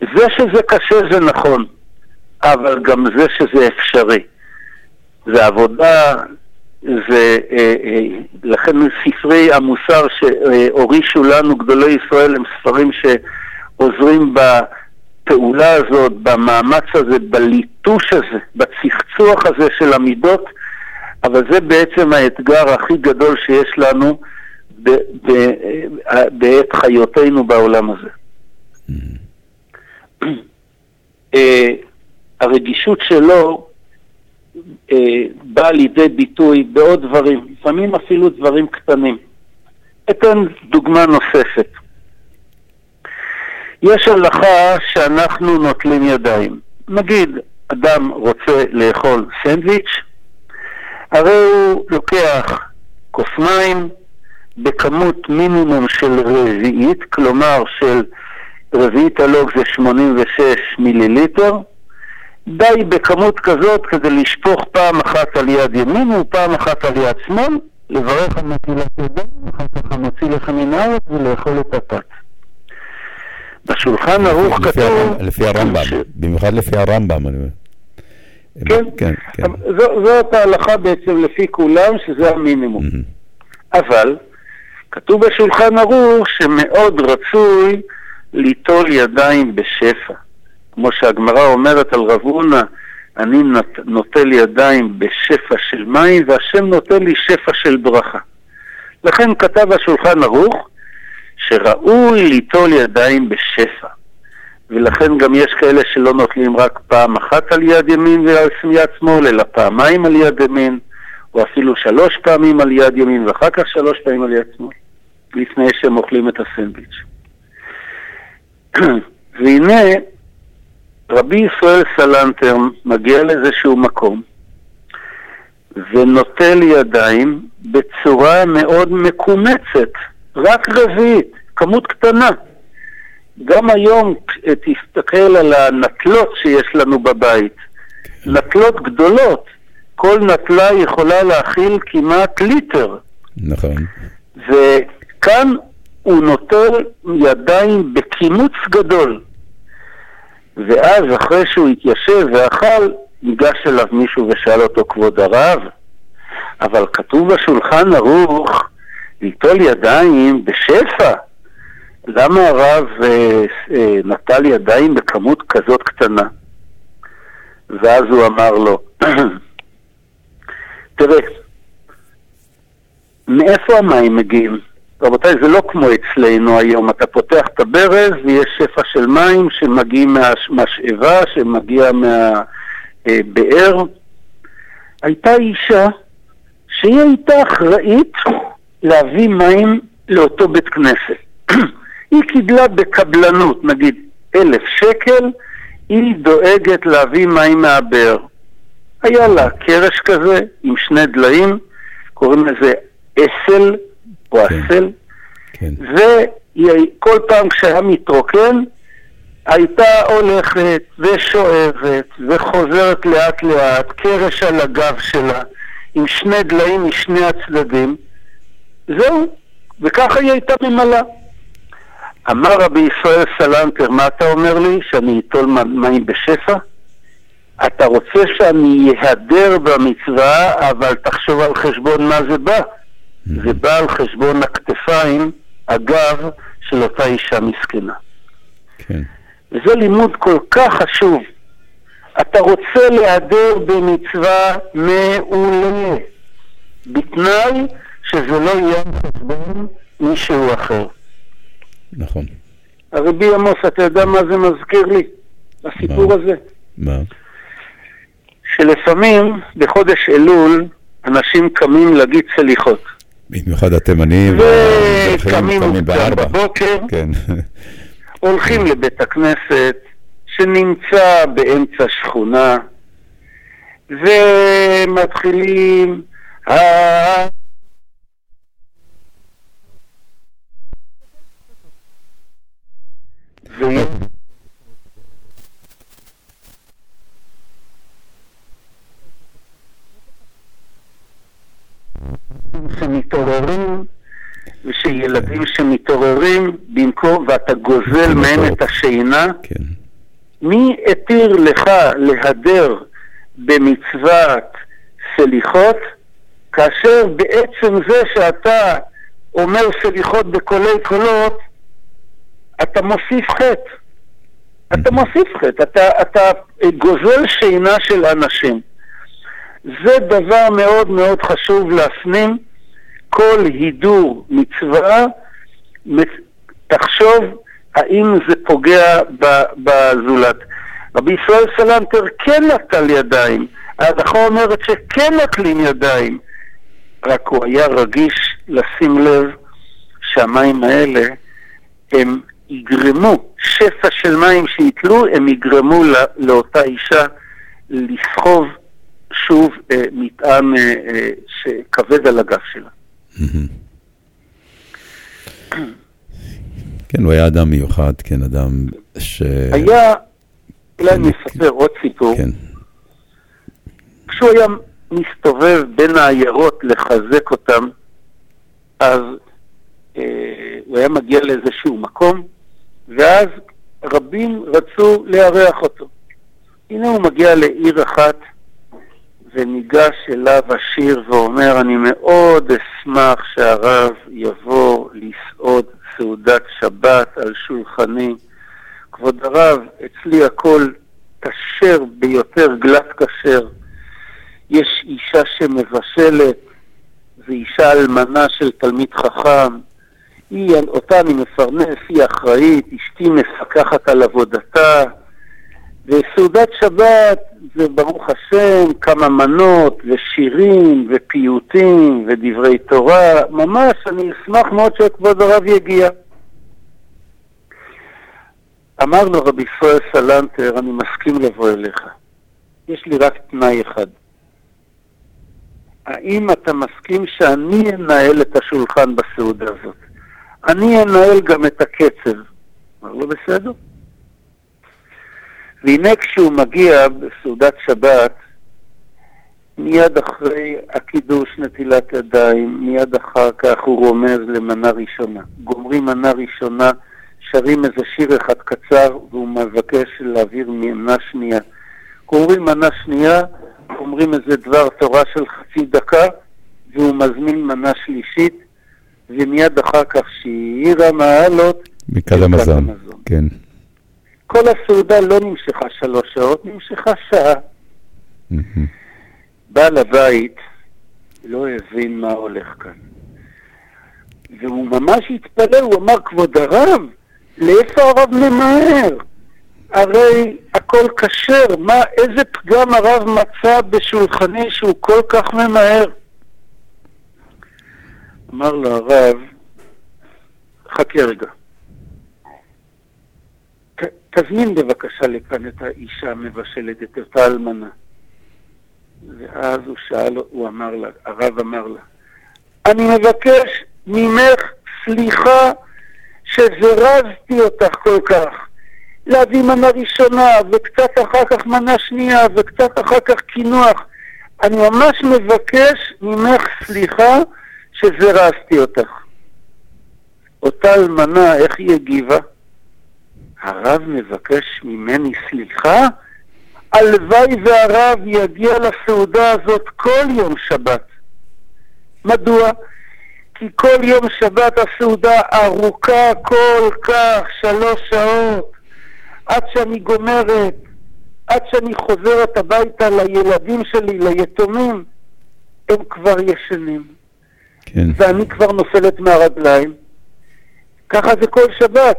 [SPEAKER 13] זה שזה קשה זה נכון, אבל גם זה שזה אפשרי. זה עבודה, זה, אה, אה, לכן ספרי המוסר שהורישו לנו גדולי ישראל הם ספרים שעוזרים בפעולה הזאת, במאמץ הזה, בליטוש הזה, בצחצוח הזה של המידות, אבל זה בעצם האתגר הכי גדול שיש לנו אה, בעת חיותנו בעולם הזה. אה, הרגישות שלו אה, באה לידי ביטוי בעוד דברים, לפעמים אפילו דברים קטנים. אתן דוגמה נוספת. יש הלכה שאנחנו נוטלים ידיים. נגיד, אדם רוצה לאכול סנדוויץ', הרי הוא לוקח כוס מים בכמות מינימום של רביעית, כלומר של רביעית הלוג זה 86 מיליליטר, די בכמות כזאת כדי לשפוך פעם אחת על יד ימין ופעם אחת על יד שמאל, לברך על נטילת ידיים, אחר כך המוציא לך מן הארץ ולאכול את הפת. בשולחן ערוך כתוב...
[SPEAKER 4] הרמב"ם, לפי הרמב"ם, במיוחד לפי הרמב"ם.
[SPEAKER 13] כן,
[SPEAKER 4] כן, כן.
[SPEAKER 13] זאת ההלכה בעצם לפי כולם, שזה המינימום. אבל כתוב בשולחן ערוך שמאוד רצוי ליטול ידיים בשפע. כמו שהגמרא אומרת על רב הונא, אני נות- נוטל ידיים בשפע של מים והשם נותן לי שפע של ברכה. לכן כתב השולחן ערוך שראוי ליטול ידיים בשפע. ולכן גם יש כאלה שלא נוטלים רק פעם אחת על יד ימין ועל יד שמאל, אלא פעמיים על יד ימין, או אפילו שלוש פעמים על יד ימין ואחר כך שלוש פעמים על יד שמאל, לפני שהם אוכלים את הסנדוויץ'. והנה, רבי ישראל סלנטר מגיע לאיזשהו מקום ונוטל ידיים בצורה מאוד מקומצת, רק רביעית, כמות קטנה. גם היום תסתכל על הנטלות שיש לנו בבית, נטלות גדולות, כל נטלה יכולה להכיל כמעט ליטר,
[SPEAKER 4] נכון.
[SPEAKER 13] וכאן הוא נוטל ידיים בקימוץ גדול. ואז אחרי שהוא התיישב ואכל, ניגש אליו מישהו ושאל אותו כבוד הרב, אבל כתוב בשולחן ערוך ליטול ידיים בשפע. למה הרב אה, אה, נטל ידיים בכמות כזאת קטנה? ואז הוא אמר לו, תראה, מאיפה המים מגיעים? רבותיי, זה לא כמו אצלנו היום, אתה פותח את הברז ויש שפע של מים שמגיעים מהמשאבה, שמגיע מהבאר. הייתה אישה שהיא הייתה אחראית להביא מים לאותו בית כנסת. היא קיבלה בקבלנות, נגיד, אלף שקל, היא דואגת להביא מים מהבאר. היה לה קרש כזה עם שני דליים, קוראים לזה אסל או אסל, וכל פעם כשהיה מתרוקן, הייתה הולכת ושואבת וחוזרת לאט לאט, קרש על הגב שלה, עם שני דליים משני הצדדים. זהו, וככה היא הייתה ממלאה. אמר רבי ישראל סלנטר, מה אתה אומר לי? שאני אטול מים בשפע? אתה רוצה שאני אהדר במצווה, אבל תחשוב על חשבון מה זה בא. זה בא על חשבון הכתפיים, הגב, של אותה אישה מסכנה.
[SPEAKER 4] כן.
[SPEAKER 13] וזה לימוד כל כך חשוב. אתה רוצה להיעדר במצווה מעולה, בתנאי שזה לא יהיה על חשבון מישהו אחר.
[SPEAKER 4] נכון.
[SPEAKER 13] הרבי עמוס, אתה יודע מה זה מזכיר לי? הסיפור הזה.
[SPEAKER 4] מה?
[SPEAKER 13] שלפעמים בחודש אלול אנשים קמים להגיד סליחות.
[SPEAKER 4] במיוחד התימנים
[SPEAKER 13] וקמים מוקדם. בבוקר,
[SPEAKER 4] כן.
[SPEAKER 13] הולכים לבית הכנסת שנמצא באמצע שכונה ומתחילים שמתעוררים ושילדים שמתעוררים במקום ואתה גוזל מהם את השינה
[SPEAKER 4] כן.
[SPEAKER 13] מי התיר לך להדר במצוות סליחות כאשר בעצם זה שאתה אומר סליחות בקולי קולות אתה מוסיף חטא אתה מוסיף חטא, אתה, אתה גוזל שינה של אנשים זה דבר מאוד מאוד חשוב להפנים. כל הידור מצווה, מצ- תחשוב האם זה פוגע בזולת. רבי ישראל סלנטר כן נטל ידיים, ההלכה אומרת שכן נטלים ידיים, רק הוא היה רגיש לשים לב שהמים האלה הם יגרמו, שפע של מים שיתלו, הם יגרמו לא- לאותה אישה לסחוב שוב אה, מטען אה, אה, שכבד על הגב שלה.
[SPEAKER 4] כן, הוא היה אדם מיוחד, כן, אדם ש...
[SPEAKER 13] היה, אולי אני אספר עוד סיפור.
[SPEAKER 4] כן.
[SPEAKER 13] כשהוא היה מסתובב בין העיירות לחזק אותם, אז אה, הוא היה מגיע לאיזשהו מקום, ואז רבים רצו לארח אותו. הנה הוא מגיע לעיר אחת, וניגש אליו השיר ואומר, אני מאוד אשמח שהרב יבוא לסעוד סעודת שבת על שולחני. כבוד הרב, אצלי הכל כשר ביותר, גלת כשר. יש אישה שמבשלת, זו אישה אלמנה של תלמיד חכם. היא, אותה אני מפרנס, היא אחראית, אשתי מפקחת על עבודתה. וסעודת שבת זה ברוך השם כמה מנות ושירים ופיוטים ודברי תורה, ממש אני אשמח מאוד שכבוד הרב יגיע. אמר לו רבי ישראל סלנטר, אני מסכים לבוא אליך. יש לי רק תנאי אחד. האם אתה מסכים שאני אנהל את השולחן בסעודה הזאת? אני אנהל גם את הקצב. אמר לו, בסדר. והנה כשהוא מגיע בסעודת שבת, מיד אחרי הקידוש נטילת ידיים, מיד אחר כך הוא רומז למנה ראשונה. גומרים מנה ראשונה, שרים איזה שיר אחד קצר, והוא מבקש להעביר מנה שנייה. גומרים מנה שנייה, אומרים איזה דבר תורה של חצי דקה, והוא מזמין מנה שלישית, ומיד אחר כך שיר המעלות,
[SPEAKER 4] מקל המזון, כן.
[SPEAKER 13] כל הסעודה לא נמשכה שלוש שעות, נמשכה שעה. בעל הבית לא הבין מה הולך כאן. והוא ממש התפלא, הוא אמר, כבוד הרב, לאיפה הרב ממהר? הרי הכל כשר, מה, איזה פגם הרב מצא בשולחני שהוא כל כך ממהר? אמר לו הרב, חכה רגע. תזמין בבקשה לכאן את האישה המבשלת, את אותה אלמנה. ואז הוא שאל, הוא אמר לה, הרב אמר לה, אני מבקש ממך סליחה שזרזתי אותך כל כך. להביא מנה ראשונה, וקצת אחר כך מנה שנייה, וקצת אחר כך קינוח. אני ממש מבקש ממך סליחה שזרזתי אותך. אותה אלמנה, איך היא הגיבה? הרב מבקש ממני סליחה? הלוואי והרב יגיע לסעודה הזאת כל יום שבת. מדוע? כי כל יום שבת הסעודה ארוכה כל כך, שלוש שעות, עד שאני גומרת, עד שאני חוזרת הביתה לילדים שלי, ליתומים, הם כבר ישנים.
[SPEAKER 4] כן.
[SPEAKER 13] ואני כבר נופלת מהרגליים. ככה זה כל שבת.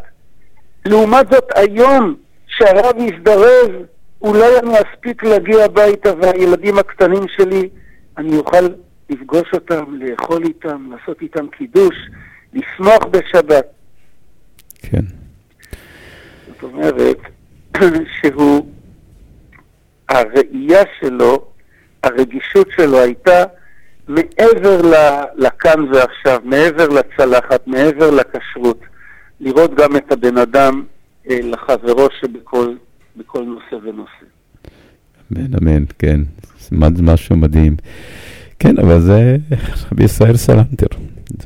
[SPEAKER 13] לעומת זאת, היום שהרב יזדרז, אולי אני אספיק להגיע הביתה והילדים הקטנים שלי, אני אוכל לפגוש אותם, לאכול איתם, לעשות איתם קידוש, לשמוח בשבת.
[SPEAKER 4] כן.
[SPEAKER 13] זאת אומרת שהוא, הראייה שלו, הרגישות שלו הייתה מעבר לכאן ועכשיו, מעבר לצלחת, מעבר לכשרות, לראות גם את הבן אדם אה, לחברו שבכל בכל נושא ונושא.
[SPEAKER 4] אמן, אמן, כן. זה משהו מדהים. כן, אבל זה רבי ישראל סלנטר.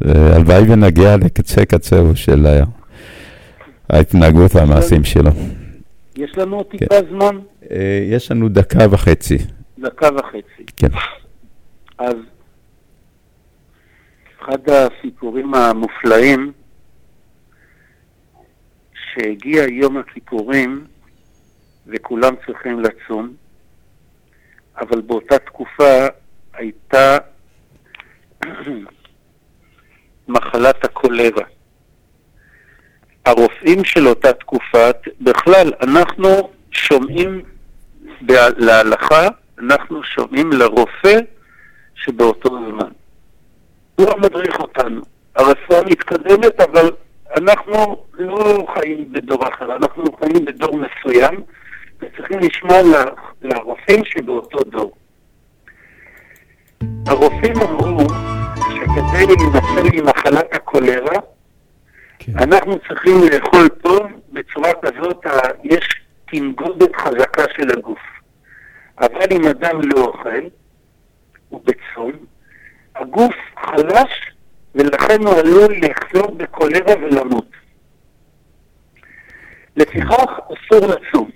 [SPEAKER 4] הלוואי ונגיע לקצה קצהו של ההתנהגות והמעשים שלו.
[SPEAKER 13] יש לנו עוד טיפה זמן?
[SPEAKER 4] אה, יש לנו דקה וחצי.
[SPEAKER 13] דקה וחצי.
[SPEAKER 4] כן.
[SPEAKER 13] אז אחד הסיפורים המופלאים, שהגיע יום הכיפורים וכולם צריכים לצום, אבל באותה תקופה הייתה מחלת הקולרה. הרופאים של אותה תקופה, בכלל, אנחנו שומעים להלכה, אנחנו שומעים לרופא שבאותו זמן. הוא המדריך אותנו. הרפואה מתקדמת, אבל אנחנו לא חיים בדור אחר, אנחנו חיים בדור מסוים, וצריכים לשמוע לרופאים שבאותו דור. הרופאים אמרו שכדי להינצל ממחלת הקולרה, אנחנו צריכים לאכול טוב בצורה כזאת, יש תנגודת חזקה של הגוף. אבל אם אדם לא אוכל, הוא בצום, הגוף חלש ולכן הוא עלול לחלות בקולרה ולמות. לפיכך אסור לצום.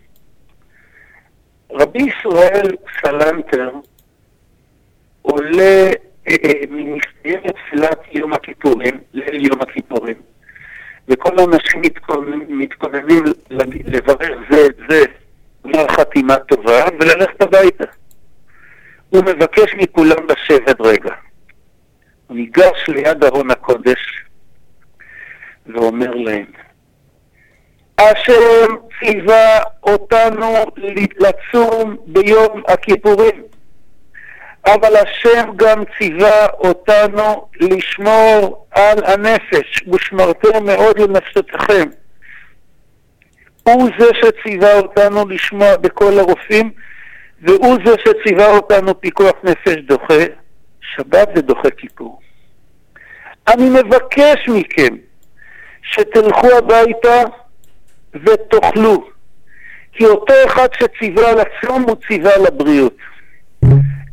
[SPEAKER 13] רבי ישראל סלנטר עולה, אה, אה, מסתיימת תפילת יום הכיפורים, ליל יום הכיפורים, וכל האנשים מתכוננים, מתכוננים ל- לברר זה את זה, גמר חתימה טובה, וללכת הביתה. הוא מבקש מכולם לשבת רגע. ניגש ליד ארון הקודש ואומר להם, השם ציווה אותנו לצום ביום הכיפורים, אבל השם גם ציווה אותנו לשמור על הנפש, ושמרתם מאוד לנפשותיכם. הוא זה שציווה אותנו לשמוע בכל הרופאים, והוא זה שציווה אותנו פיקוח נפש דוחה שבת ודוחה כיפור. אני מבקש מכם שתלכו הביתה ותאכלו, כי אותו אחד שציווה לצום הוא ציווה לבריאות.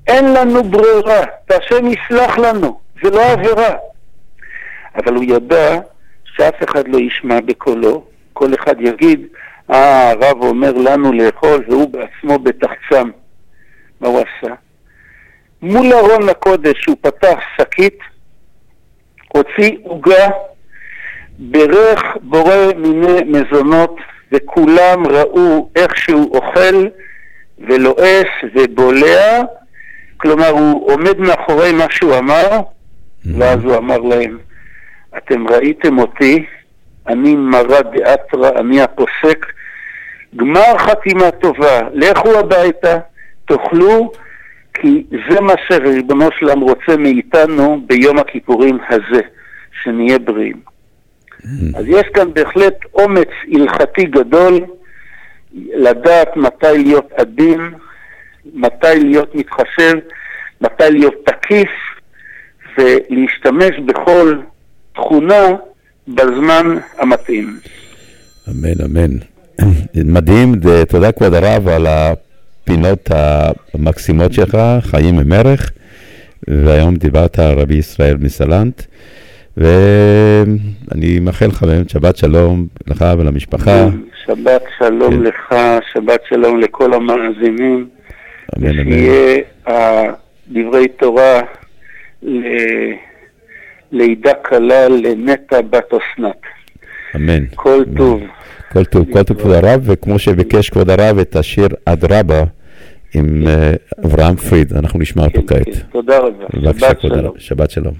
[SPEAKER 13] אין לנו ברירה, והשם יסלח לנו, זה לא עבירה. אבל הוא ידע שאף אחד לא ישמע בקולו, כל אחד יגיד, אה, הרב אומר לנו לאכול והוא בעצמו בטח צם. מה הוא עשה? מול ארון הקודש הוא פתח שקית, הוציא עוגה, ברך בורא מיני מזונות, וכולם ראו איך שהוא אוכל ולועס ובולע, כלומר הוא עומד מאחורי מה שהוא אמר, ואז הוא אמר להם, אתם ראיתם אותי, אני מרא דאתרא, אני הפוסק, גמר חתימה טובה, לכו הביתה, תאכלו, כי זה מה שריבונו של עולם רוצה מאיתנו ביום הכיפורים הזה, שנהיה בריאים. אז יש כאן בהחלט אומץ הלכתי גדול, לדעת מתי להיות עדין, מתי להיות מתחשב, מתי להיות תקיף, ולהשתמש בכל תכונה בזמן המתאים.
[SPEAKER 4] אמן, אמן. מדהים, תודה כבוד הרב על הפינות המקסימות שלך, חיים עם ערך, והיום דיברת על רבי ישראל מסלנט, ואני מאחל לך באמת שבת שלום לך ולמשפחה.
[SPEAKER 13] שבת שלום לך, שבת שלום לכל המאזינים,
[SPEAKER 4] אמן, אמן.
[SPEAKER 13] ושיהיה דברי תורה לידה קלה לנטע בת אסנת.
[SPEAKER 4] אמן.
[SPEAKER 13] כל טוב.
[SPEAKER 4] כל טוב, כל טוב כבוד הרב, וכמו שביקש כבוד הרב את השיר אדרבה עם אה, אברהם פריד, אנחנו נשמע אותו כעת.
[SPEAKER 13] תודה רבה.
[SPEAKER 4] בבקשה כבוד. הרב, שבת שלום.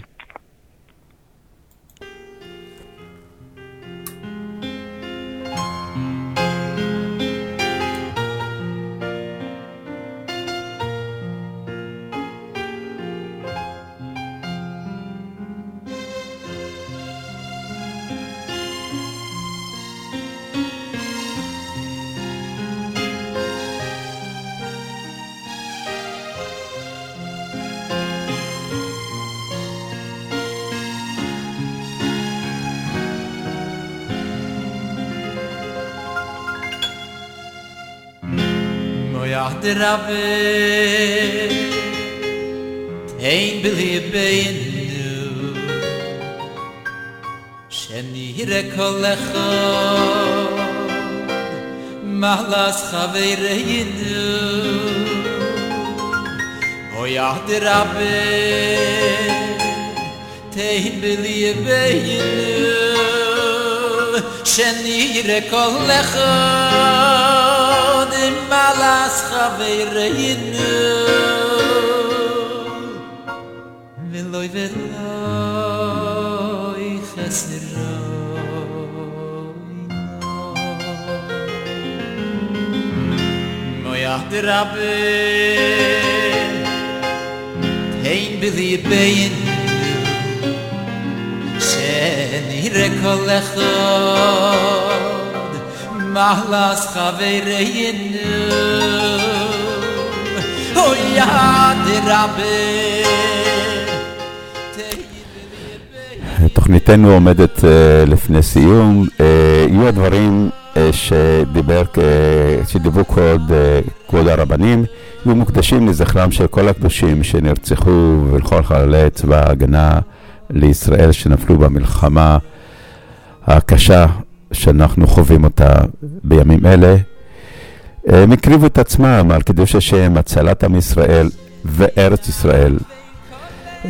[SPEAKER 14] rabbe. Ein bilie bein nu Shen hire kolach Mahlas khavere yinu Oya der rabbe. Tein bilie bein nu Shen hire kolach alas khavere inu veloy veloy khasira moy atrabe hein be di bayin Oh, oh. Mahlas chavereinu Oh ya drabe
[SPEAKER 4] תוכניתנו עומדת אה, לפני סיום. אה, יהיו הדברים אה, שדיבר, אה, שדיברו כבוד, כבוד הרבנים, יהיו מוקדשים לזכרם של כל הקדושים שנרצחו ולכל חללי צבא ההגנה לישראל שנפלו במלחמה הקשה שאנחנו חווים אותה בימים אלה. הם הקריבו את עצמם על קידוש השם, הצלת עם ישראל וארץ ישראל,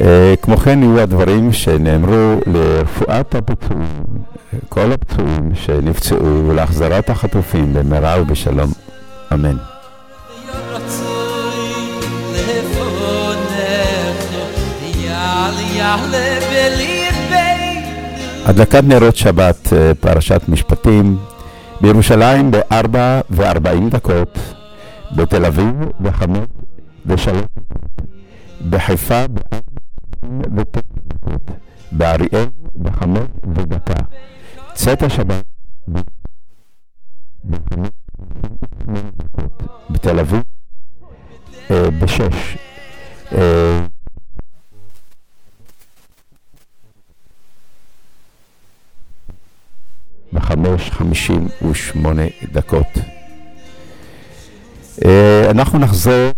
[SPEAKER 4] אה, כמו כן יהיו הדברים שנאמרו לרפואת הפצועים, כל הפצועים שנפצעו ולהחזרת החטופים במהרה ובשלום, אמן. הדלקת נרות שבת, אה, פרשת משפטים, בירושלים ב-4 ו-40 דקות, בתל אביב ב-5 ו-3, בחיפה ב-4 ו-9 דקות, באריאל ב-5 ודקה, צאת השבת ב-5 דקות, בתל אביב אה, ב-6. בחמש חמישים ושמונה דקות. אה, אנחנו נחזור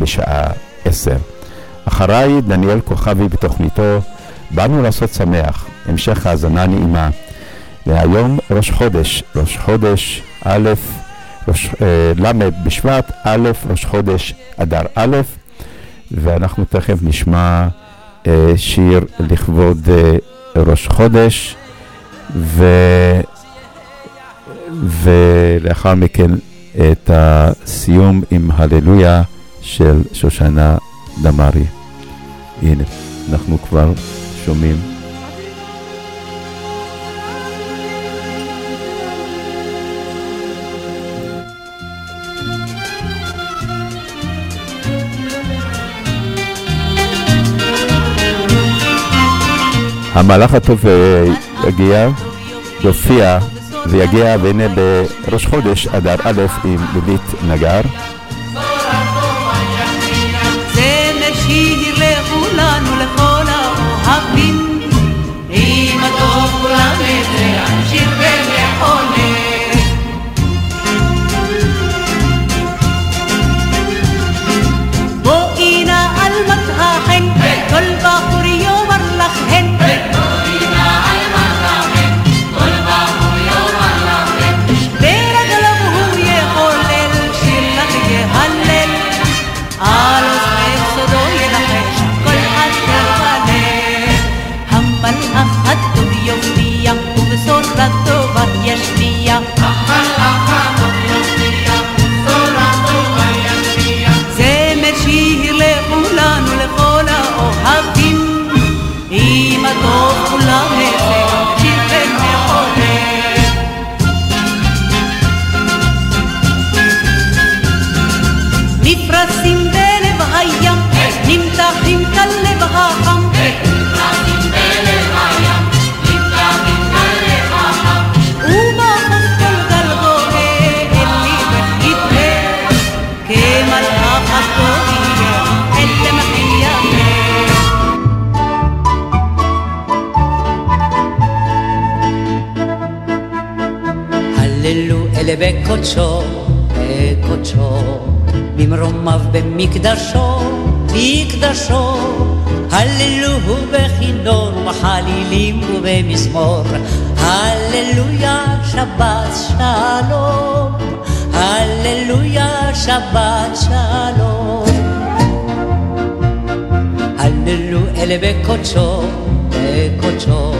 [SPEAKER 4] בשעה עשר. אחריי דניאל כוכבי בתוכניתו באנו לעשות שמח, המשך האזנה נעימה. והיום ראש חודש, ראש חודש א', ראש, אה, ל' בשבט, א', ראש חודש אדר א', ואנחנו תכף נשמע אה, שיר לכבוד אה, ראש חודש, ו, ולאחר מכן את הסיום עם הללויה של שושנה דמארי. הנה, אנחנו כבר שומעים. המהלך הטוב אה, יגיע, יופיע ויגיע, והנה בראש חודש אדר א' עם לילית נגר.
[SPEAKER 15] אלה בקודשו, בקודשו, במרומיו במקדשו, מקדשו. הללו בכינור, בחלילים ובמזמור. הללויה שבת שלום, הללויה שבת שלום. הללו אלה בקודשו, בקודשו,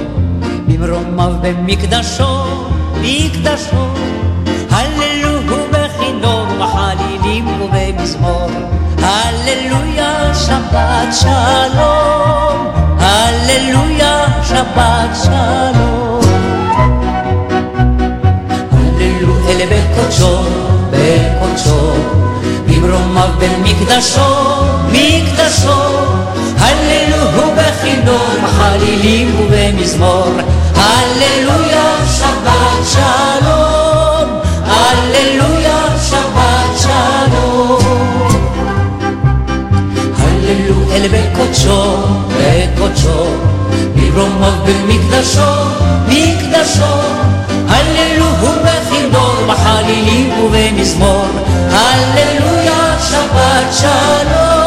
[SPEAKER 15] במרומיו במקדשו, מקדשו. ובמזמור. הללויה שבת שלום, הללויה שבת שלום. הללו אלה בקודשו, בקודשו, במרומיו במקדשו, מקדשו. הללו בכינור, בחלילים ובמזמור. הללויה שבת שלום, הללויה שבת אל בקודשו, בקודשו, במרומיו במקדשו, מקדשו. הללו בכינור בחלילים ובמזמור, הללויה שבת שלום.